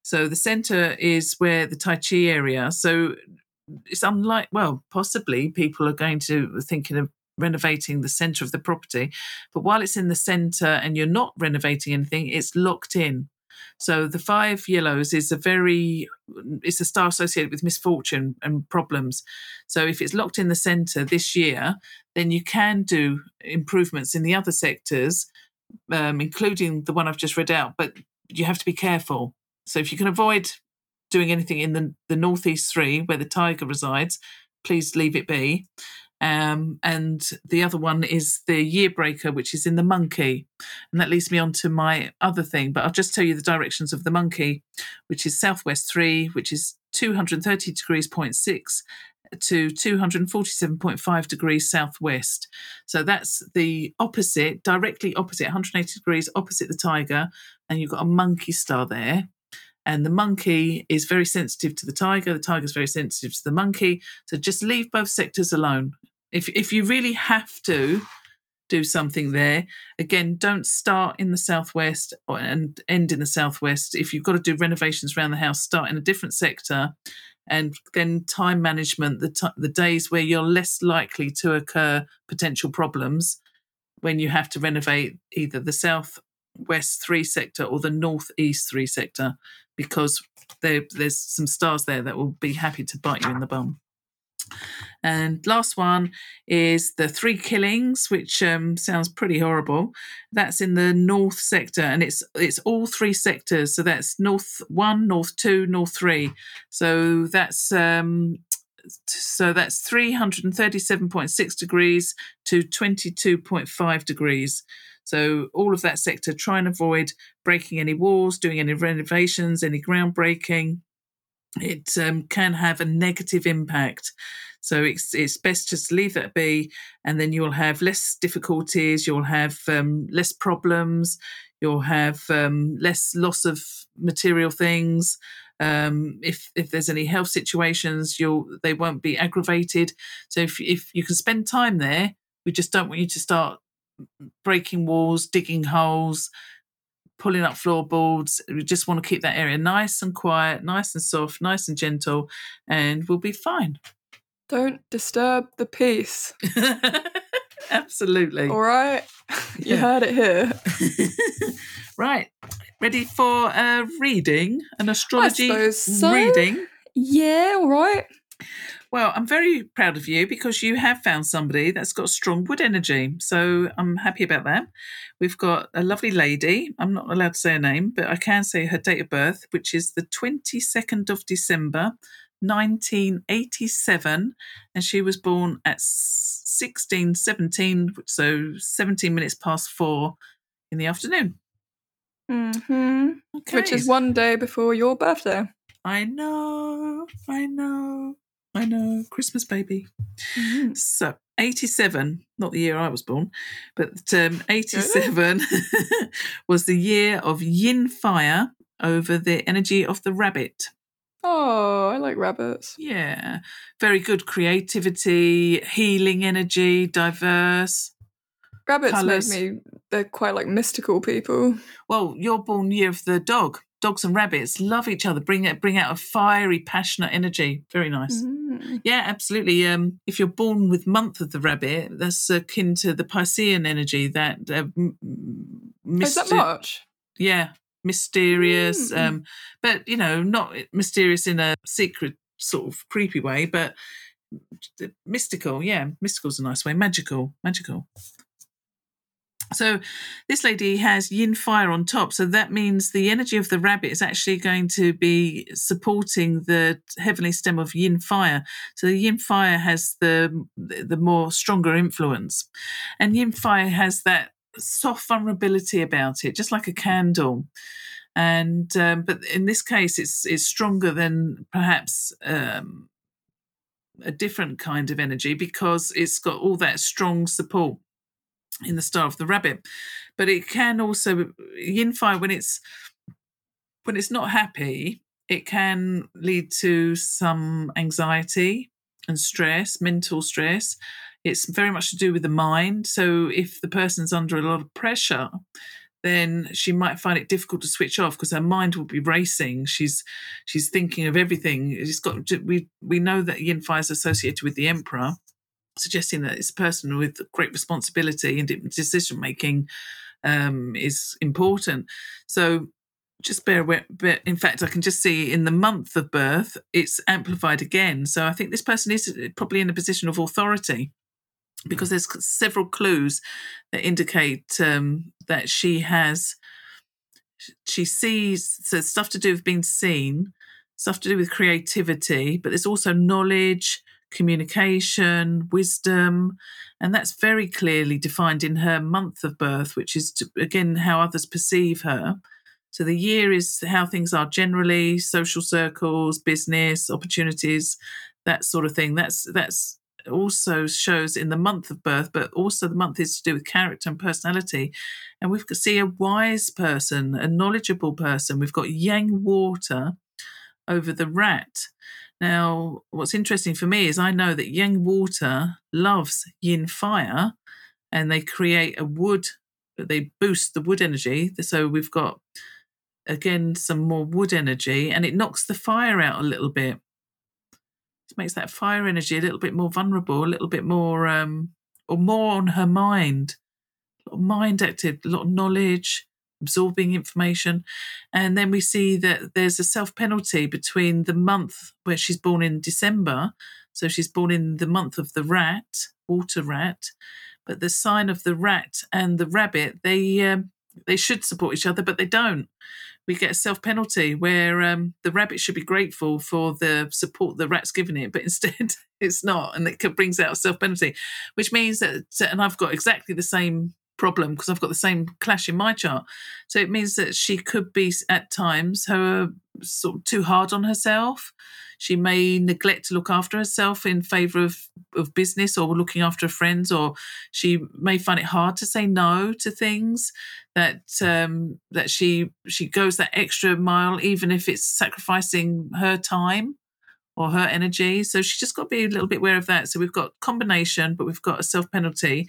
So the center is where the tai chi area. So it's unlike well possibly people are going to thinking of renovating the center of the property but while it's in the center and you're not renovating anything it's locked in so the five yellows is a very it's a star associated with misfortune and problems. So if it's locked in the centre this year, then you can do improvements in the other sectors, um, including the one I've just read out. But you have to be careful. So if you can avoid doing anything in the, the northeast three where the tiger resides, please leave it be. Um, and the other one is the year breaker, which is in the monkey. And that leads me on to my other thing, but I'll just tell you the directions of the monkey, which is southwest three, which is 230 degrees point six to 247.5 degrees southwest. So that's the opposite, directly opposite, 180 degrees opposite the tiger. And you've got a monkey star there. And the monkey is very sensitive to the tiger. The tiger is very sensitive to the monkey. So just leave both sectors alone. If if you really have to do something there, again, don't start in the southwest and end in the southwest. If you've got to do renovations around the house, start in a different sector. And then time management, the t- the days where you're less likely to occur potential problems when you have to renovate either the south west three sector or the northeast three sector because there, there's some stars there that will be happy to bite you in the bum. And last one is the three killings, which um, sounds pretty horrible. That's in the north sector, and it's it's all three sectors. So that's north one, north two, north three. So that's um, so that's three hundred and thirty-seven point six degrees to twenty-two point five degrees. So all of that sector, try and avoid breaking any walls, doing any renovations, any groundbreaking. It um, can have a negative impact. So it's it's best just to leave that be, and then you'll have less difficulties. You'll have um, less problems. You'll have um, less loss of material things. Um, if if there's any health situations, you'll they won't be aggravated. So if if you can spend time there, we just don't want you to start breaking walls, digging holes, pulling up floorboards. We just want to keep that area nice and quiet, nice and soft, nice and gentle, and we'll be fine. Don't disturb the peace. (laughs) Absolutely. All right, (laughs) you Yeah. heard it here. (laughs) right. Ready for a reading, an astrology so. reading? Yeah, all right. Well, I'm very proud of you because you have found somebody that's got strong wood energy. So I'm happy about that. We've got a lovely lady. I'm not allowed to say her name, but I can say her date of birth, which is the 22nd of December, 1987. And she was born at 1617, so 17 minutes past four in the afternoon. hmm Okay. Which is one day before your birthday. I know, I know, I know. Christmas baby. Mhm. So, 87, not the year I was born, but um, 87 (laughs) was the year of yin fire over the energy of the rabbit. Oh, I like rabbits. Yeah, very good creativity, healing energy, diverse. Rabbits Colours. make me, they're quite like mystical people. Well, you're born year of the dog. Dogs and rabbits love each other, bring it, bring out a fiery, passionate energy. Very nice. Mm. Yeah, absolutely. Um, if you're born with month of the rabbit, that's akin to the Piscean energy. That uh, m- Is that much? yeah, mysterious. Mm. Um, but you know, not mysterious in a secret sort of creepy way, but mystical. Yeah, mystical's a nice way. Magical, magical. So this lady has yin fire on top. So that means the energy of the rabbit is actually going to be supporting the heavenly stem of yin fire. So the yin fire has the the more stronger influence. And yin fire has that soft vulnerability about it, just like a candle. And um, but in this case, it's it's stronger than perhaps um, a different kind of energy because it's got all that strong support in the star of the rabbit. But it can also yin fire when it's when it's not happy, it can lead to some anxiety and stress, mental stress. It's very much to do with the mind. So if the person's under a lot of pressure, then she might find it difficult to switch off because her mind will be racing. She's she's thinking of everything. It's got we we know that yin fire is associated with the emperor, suggesting that it's a person with great responsibility and decision making um, is important. So just bear with, in fact, I can just see in the month of birth, it's amplified again. So I think this person is probably in a position of authority because there's several clues that indicate um, that she has, she sees, so stuff to do with being seen, stuff to do with creativity, but there's also knowledge, communication, wisdom, and that's very clearly defined in her month of birth, which is to, again how others perceive her. So the year is how things are generally, social circles, business, opportunities, that sort of thing. That's that's also shows in the month of birth, but also the month is to do with character and personality. And we see a wise person, a knowledgeable person. We've got yang water over the rat. Now, what's interesting for me is I know that yang water loves yin fire and they create a wood, they boost the wood energy. So we've got, again, some more wood energy and it knocks the fire out a little bit. It makes that fire energy a little bit more vulnerable, a little bit more, um, or more on her mind, A lot of mind active, a lot of knowledge, absorbing information. And then we see that there's a self penalty between the month where she's born in December. So she's born in the month of the rat, water rat. But the sign of the rat and the rabbit, they um, they should support each other, but they don't. We get a self penalty where um, the rabbit should be grateful for the support the rat's given it, but (laughs) instead it's not, and it brings out self penalty, which means that. And I've got exactly the same problem because I've got the same clash in my chart. So it means that she could be at times her sort of too hard on herself. She may neglect to look after herself in favour of, of business or looking after friends, or she may find it hard to say no to things that um, that she she goes that extra mile, even if it's sacrificing her time or her energy. So she's just got to be a little bit aware of that. So we've got combination, but we've got a self penalty,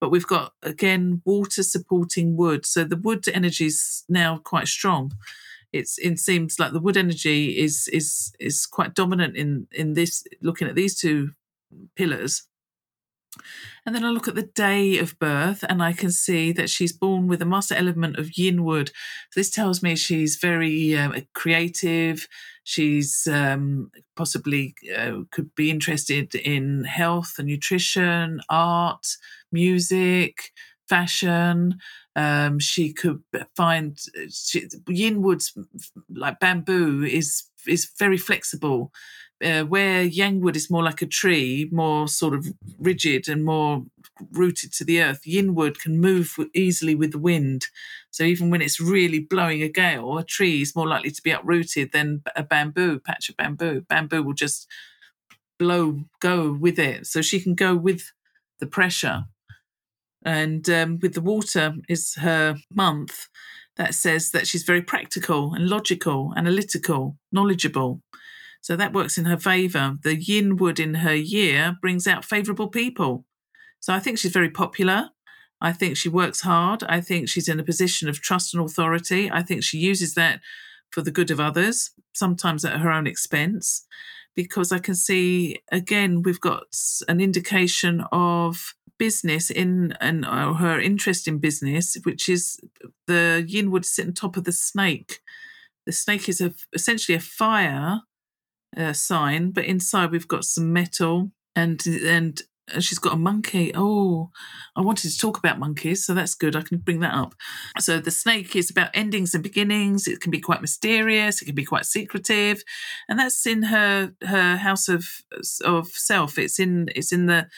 but we've got again water supporting wood. So the wood energy is now quite strong. It's it seems like the wood energy is is is quite dominant in in this looking at these two pillars. And then I look at the day of birth and I can see that she's born with a master element of yin wood. This tells me she's very uh, creative. She's um, possibly uh, could be interested in health and nutrition, art, music, fashion. Um, she could find she, yin woods like bamboo is is very flexible uh, where yang wood is more like a tree, more sort of rigid and more rooted to the earth, yin wood can move easily with the wind. So even when it's really blowing a gale, a tree is more likely to be uprooted than a bamboo, patch of bamboo. Bamboo will just blow, go with it. So she can go with the pressure. And um, with the water is her month that says that she's very practical and logical, analytical, knowledgeable. So that works in her favour. The yin wood in her year brings out favourable people. So I think she's very popular. I think she works hard. I think she's in a position of trust and authority. I think she uses that for the good of others, sometimes at her own expense, because I can see again we've got an indication of business in and uh, her interest in business, which is the yin wood sit on top of the snake. The snake is a, essentially a fire uh, sign, but inside we've got some metal and and she's got a monkey. Oh, I wanted to talk about monkeys, so that's good. I can bring that up. So the snake is about endings and beginnings. It can be quite mysterious. It can be quite secretive, and that's in her her house of of self. It's in it's in the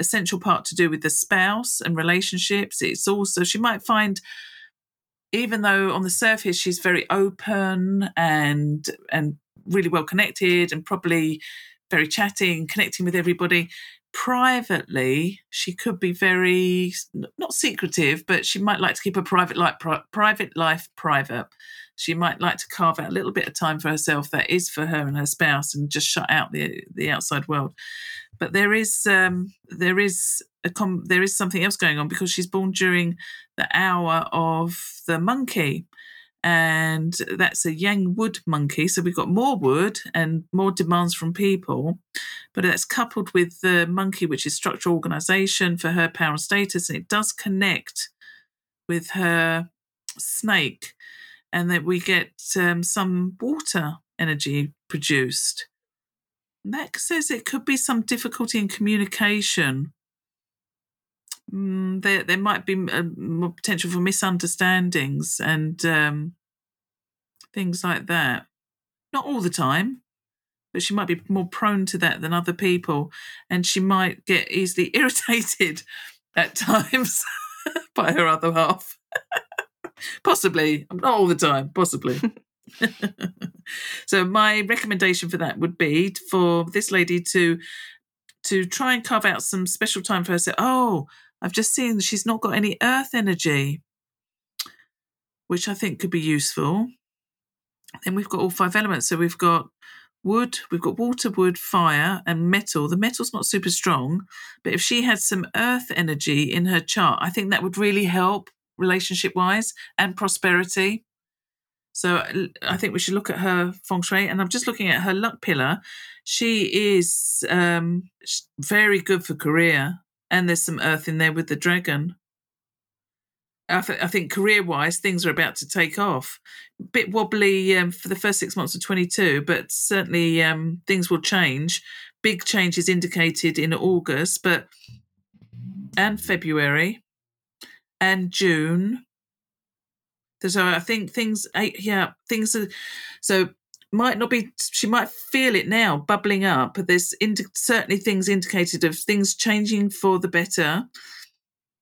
essential part to do with the spouse and relationships. It's also she might find even though on the surface she's very open and and really well connected and probably very chatting, connecting with everybody, privately she could be very not secretive but she might like to keep her private life pri- private life private. She might like to carve out a little bit of time for herself that is for her and her spouse and just shut out the the outside world. But there is um there is a com- there is something else going on because she's born during the hour of the monkey and that's a yang wood monkey. So we've got more wood and more demands from people, but that's coupled with the monkey, which is structural organization for her power and status, and it does connect with her snake, and that we get um, some water energy produced. And that says it could be some difficulty in communication. Mm, there, there might be uh, more potential for misunderstandings and um, things like that. Not all the time, but she might be more prone to that than other people, and she might get easily (laughs) irritated at times (laughs) by her other half. (laughs) possibly, not all the time, possibly. so my recommendation for that would be for this lady to to try and carve out some special time for herself. Oh, I've just seen she's not got any earth energy, which I think could be useful. Then we've got all five elements. So we've got wood, we've got water, wood, fire, and metal. The metal's not super strong, but if she had some earth energy in her chart, I think that would really help relationship wise and prosperity. So I think we should look at her feng shui. And I'm just looking at her luck pillar. She is um, very good for career. And there's some earth in there with the dragon. I, th- I think career wise, things are about to take off. Bit wobbly um, for the first six months of 22, but certainly um, things will change. Big changes indicated in August, but and February and June. So I think things, yeah, things are so might not be. She might feel it now bubbling up. But there's certainly things indicated of things changing for the better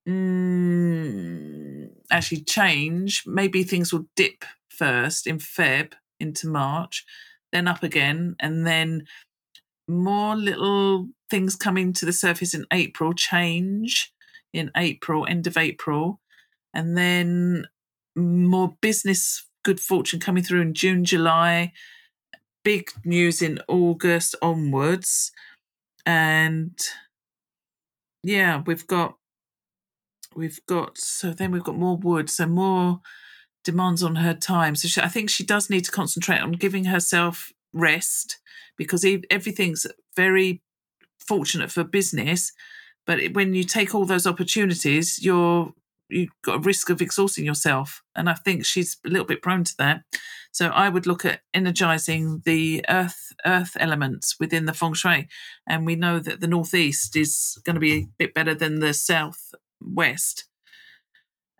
mm, actually change. Maybe things will dip first in Feb into March, then up again, and then more little things coming to the surface in April, change in April, end of April, and then more business good fortune coming through in June, July, big news in August onwards. And yeah, we've got we've got so then we've got more wood, so more demands on her time. So she, I think she does need to concentrate on giving herself rest because everything's very fortunate for business. But when you take all those opportunities, you're you've got a risk of exhausting yourself, and I think she's a little bit prone to that. So I would look at energizing the earth earth elements within the feng shui, and we know that the northeast is going to be a bit better than the southwest,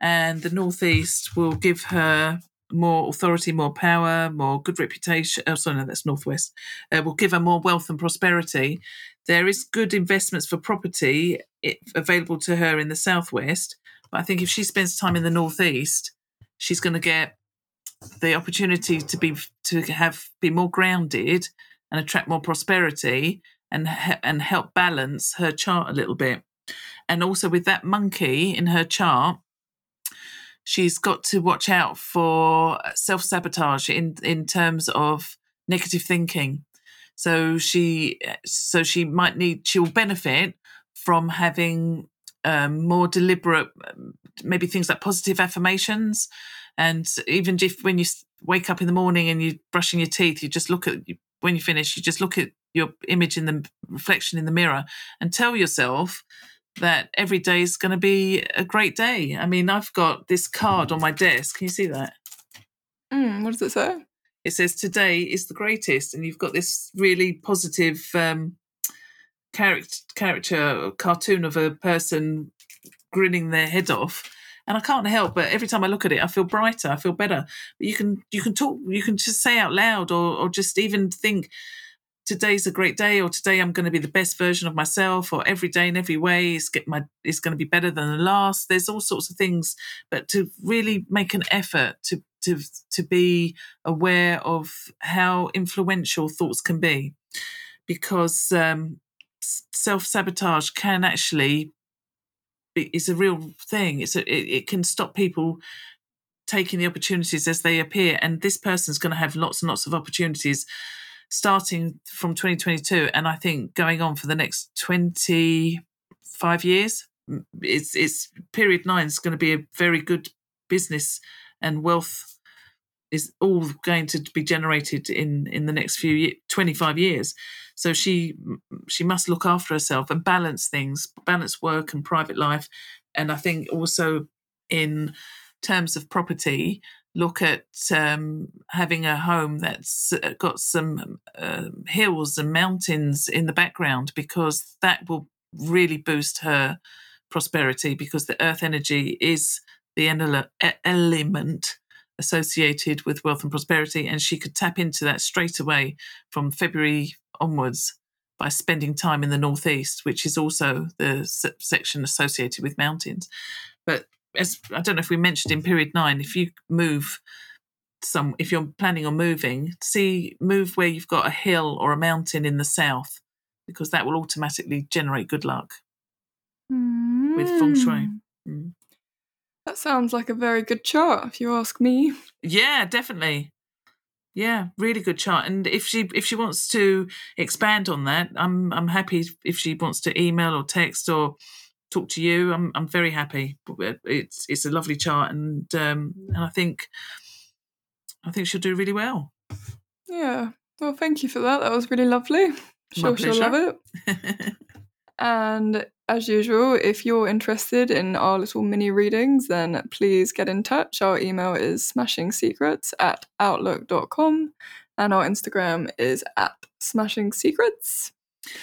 and the northeast will give her more authority, more power, more good reputation. Oh, sorry, no, that's northwest. Uh, will give her more wealth and prosperity. There is good investments for property available to her in the southwest, but I think if she spends time in the northeast, she's going to get the opportunity to be to have be more grounded and attract more prosperity and and help balance her chart a little bit. And also with that monkey in her chart she's got to watch out for uh, self sabotage in in terms of negative thinking. So she uh, so she might need she will benefit from having um, more deliberate um, maybe things like positive affirmations And even if when you wake up in the morning and you're brushing your teeth, you just look at when you finish, you just look at your image in the reflection in the mirror and tell yourself that every day is going to be a great day. I mean, I've got this card on my desk. Can you see that? Mm, what does it say? It says today is the greatest, and you've got this really positive um, character, character cartoon of a person grinning their head off. And I can't help but every time I look at it, I feel brighter. I feel better. But you can you can talk, you can just say out loud, or or just even think, today's a great day, or today I'm going to be the best version of myself, or every day in every way is get my is going to be better than the last. There's all sorts of things, but to really make an effort to to to be aware of how influential thoughts can be, because um, self sabotage can actually is a real thing. It's a, it, it can stop people taking the opportunities as they appear, and this person's going to have lots and lots of opportunities starting from 2022 and i think going on for the next 25 years Mm, it's it's period 9 is going to be a very good business and wealth is all going to be generated in in the next few ye- 25 years. So she she must look after herself and balance things balance work and private life. And i think also in terms of property look at um, having a home that's got some uh, hills and mountains in the background because that will really boost her prosperity because the earth energy is the element associated with wealth and prosperity and she could tap into that straight away from february onwards by spending time in the northeast which is also the se- section associated with mountains but as i don't know if we mentioned in period 9 if you move some if you're planning on moving see move where you've got a hill or a mountain in the south because that will automatically generate good luck with feng shui. Mm. That sounds like a very good chart, if you ask me. Yeah, definitely. Yeah, really good chart. And if she if she wants to expand on that, I'm I'm happy if she wants to email or text or talk to you. I'm I'm very happy. It's it's a lovely chart, and um, and I think I think she'll do really well. Yeah. Well, thank you for that. That was really lovely. Sure, she'll love it. (laughs) And as usual, if you're interested in our little mini readings, then please get in touch. Our email is smashingsecrets at outlook.com and our Instagram is at smashingsecrets.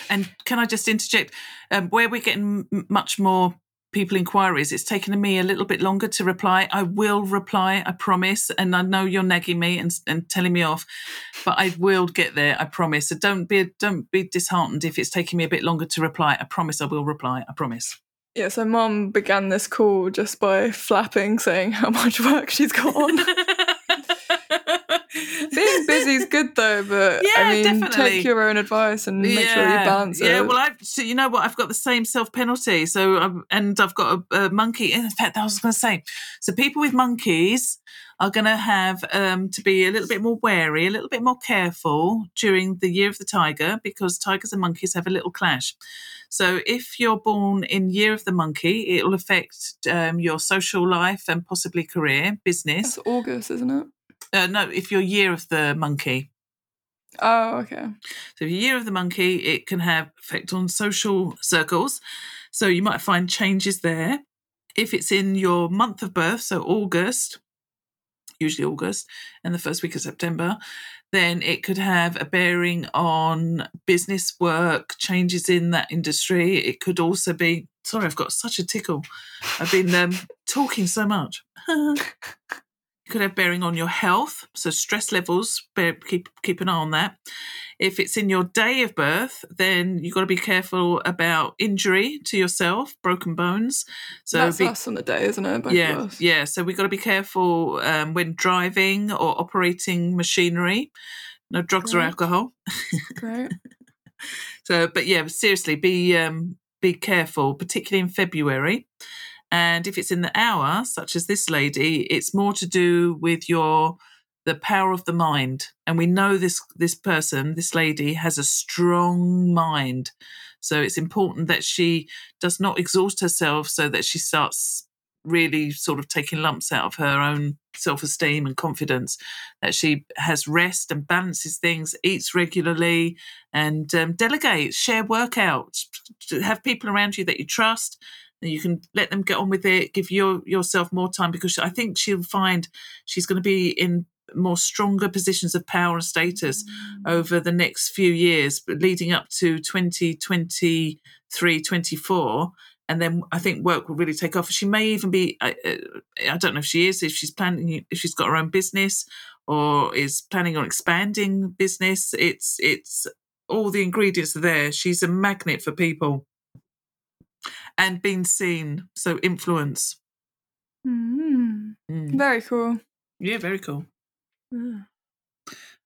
And can I just interject? Um, where we're getting m- much more people inquiries, it's taken me a little bit longer to reply. I will reply, I promise. And I know you're nagging me and, and telling me off, but I will get there. I promise. So don't be don't be disheartened if it's taking me a bit longer to reply. I promise I will reply. I promise. Yeah, so mum began this call just by flapping, saying how (laughs) much work she's got on. (laughs) (laughs) Being busy is good though, but Yeah, I mean, definitely. take your own advice and make sure you balance yeah. it. Yeah, well, I've so you know what I've got the same self penalty. So um, and I've got a, a monkey. In fact, I was going to say, so people with monkeys are going to have um, to be a little bit more wary, a little bit more careful during the year of the tiger because tigers and monkeys have a little clash. So if you're born in year of the monkey, it will affect um, your social life and possibly career, business. That's August, isn't it? Uh, no, if you're year of the monkey. Oh, okay. So, the year of the monkey, it can have effect on social circles. So, you might find changes there. If it's in your month of birth, so August, usually August, and the first week of September, then it could have a bearing on business work, changes in that industry. It could also be, sorry, I've got such a tickle. I've been um, talking so much. (laughs) It could have bearing on your health, so stress levels. Bear, keep keep an eye on that. If it's in your day of birth, then you've got to be careful about injury to yourself, broken bones. So That's be, us on the day, isn't it? Both yeah, yeah. So we've got to be careful um, when driving or operating machinery. No drugs or alcohol. Great. (laughs) So, but yeah, seriously, be um, be careful, particularly in February. And if it's in the hour, such as this lady, it's more to do with your the power of the mind. And we know this this person, this lady, has a strong mind. So it's important that she does not exhaust herself so that she starts really sort of taking lumps out of her own self esteem and confidence. That she has rest and balances things, eats regularly, and um, delegates, share workouts, have people around you that you trust. You can let them get on with it. Give your yourself more time because I think she'll find she's going to be in more stronger positions of power and status mm. over the next few years, leading up to 2023, 24. And then I think work will really take off. She may even be, I, uh, I don't know if she is, if she's planning, if she's got her own business or is planning on expanding business. It's, it's all the ingredients are there. She's a magnet for people and being seen. So influence. Mm. Mm. Very cool. Yeah, very cool. Yeah.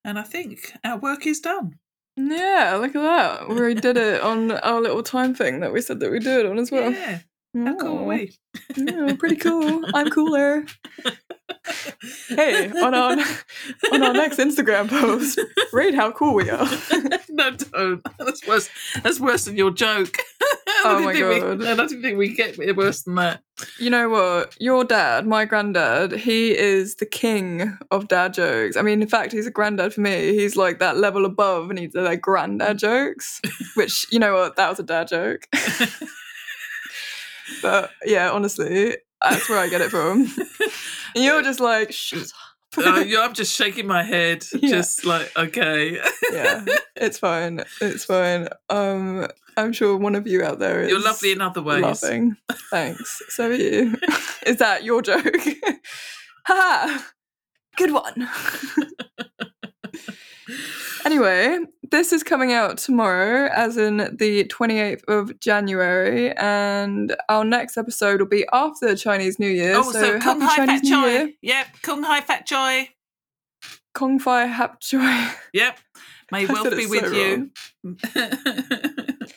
And I think our work is done. Yeah, look at that. (laughs) We did it on our little time thing that we said that we do it on as well. yeah. How cool are we? Yeah, pretty (laughs) cool. I'm cooler. (laughs) Hey, on our (laughs) on our next Instagram post, rate how cool we are. (laughs) no, don't. That's worse. That's worse than your joke. (laughs) Oh my think we- God. I don't think we get worse than that. You know what? Your dad, my granddad, he is the king of dad jokes. I mean, in fact, he's a granddad for me. He's like that level above, and he's like granddad jokes. Which you know what? That was a dad joke. but yeah, honestly, that's where I get it from. And you're just like, shut up. Uh, (laughs) yeah, I'm just shaking my head, (laughs) Yeah. just like okay. yeah, it's fine. It's fine. Um, I'm sure one of you out there is You're lovely in other ways. laughing. Thanks. So are you. (laughs) is that your joke? Ha! Good one. Anyway, this is coming out tomorrow, as in the 28th of January, and our next episode will be after Chinese New Year. Oh, so, Kung happy Hai Chinese Fat New Year. Choi. Yep, Kung Hai Fat Choi. Kong Fai Hap Choi. Yep. May (laughs) wealth be with so you. (laughs)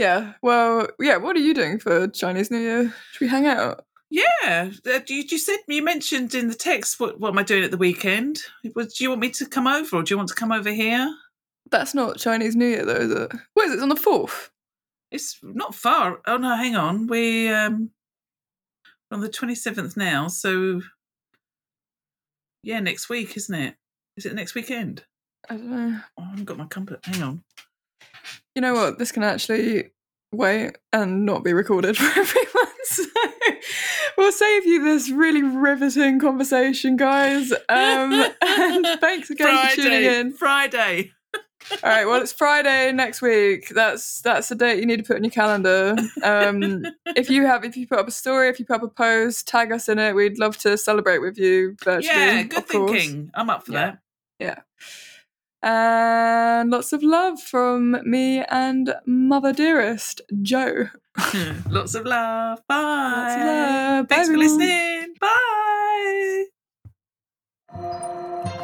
Yeah. Well, yeah. What are you doing for Chinese New Year? Should we hang out? Yeah, uh, you, you said you mentioned in the text what, what am I doing at the weekend? Do you want me to come over, or do you want to come over here? That's not Chinese New Year, though, is it? What is it? It's on the fourth. It's not far. Oh no, hang on. We um we're on the twenty seventh now, so yeah, next week, isn't it? Is it next weekend? I don't know. Oh, I haven't got my compass. Hang on. You know what? This can actually wait and not be recorded (laughs) for everyone. So we'll save you this really riveting conversation, guys. Um, (laughs) and thanks again for tuning in. Friday. All right. Well, it's Friday next week. That's that's the date you need to put in your calendar. Um, (laughs) if you have, if you put up a story, if you put up a post, tag us in it. We'd love to celebrate with you virtually. Yeah, good course. thinking. I'm up for Yeah. that. Yeah. And lots of love from me and Mother Dearest, Joe. (laughs) Lots of love. Bye. Lots of love. Thanks Bye, for listening. Bye.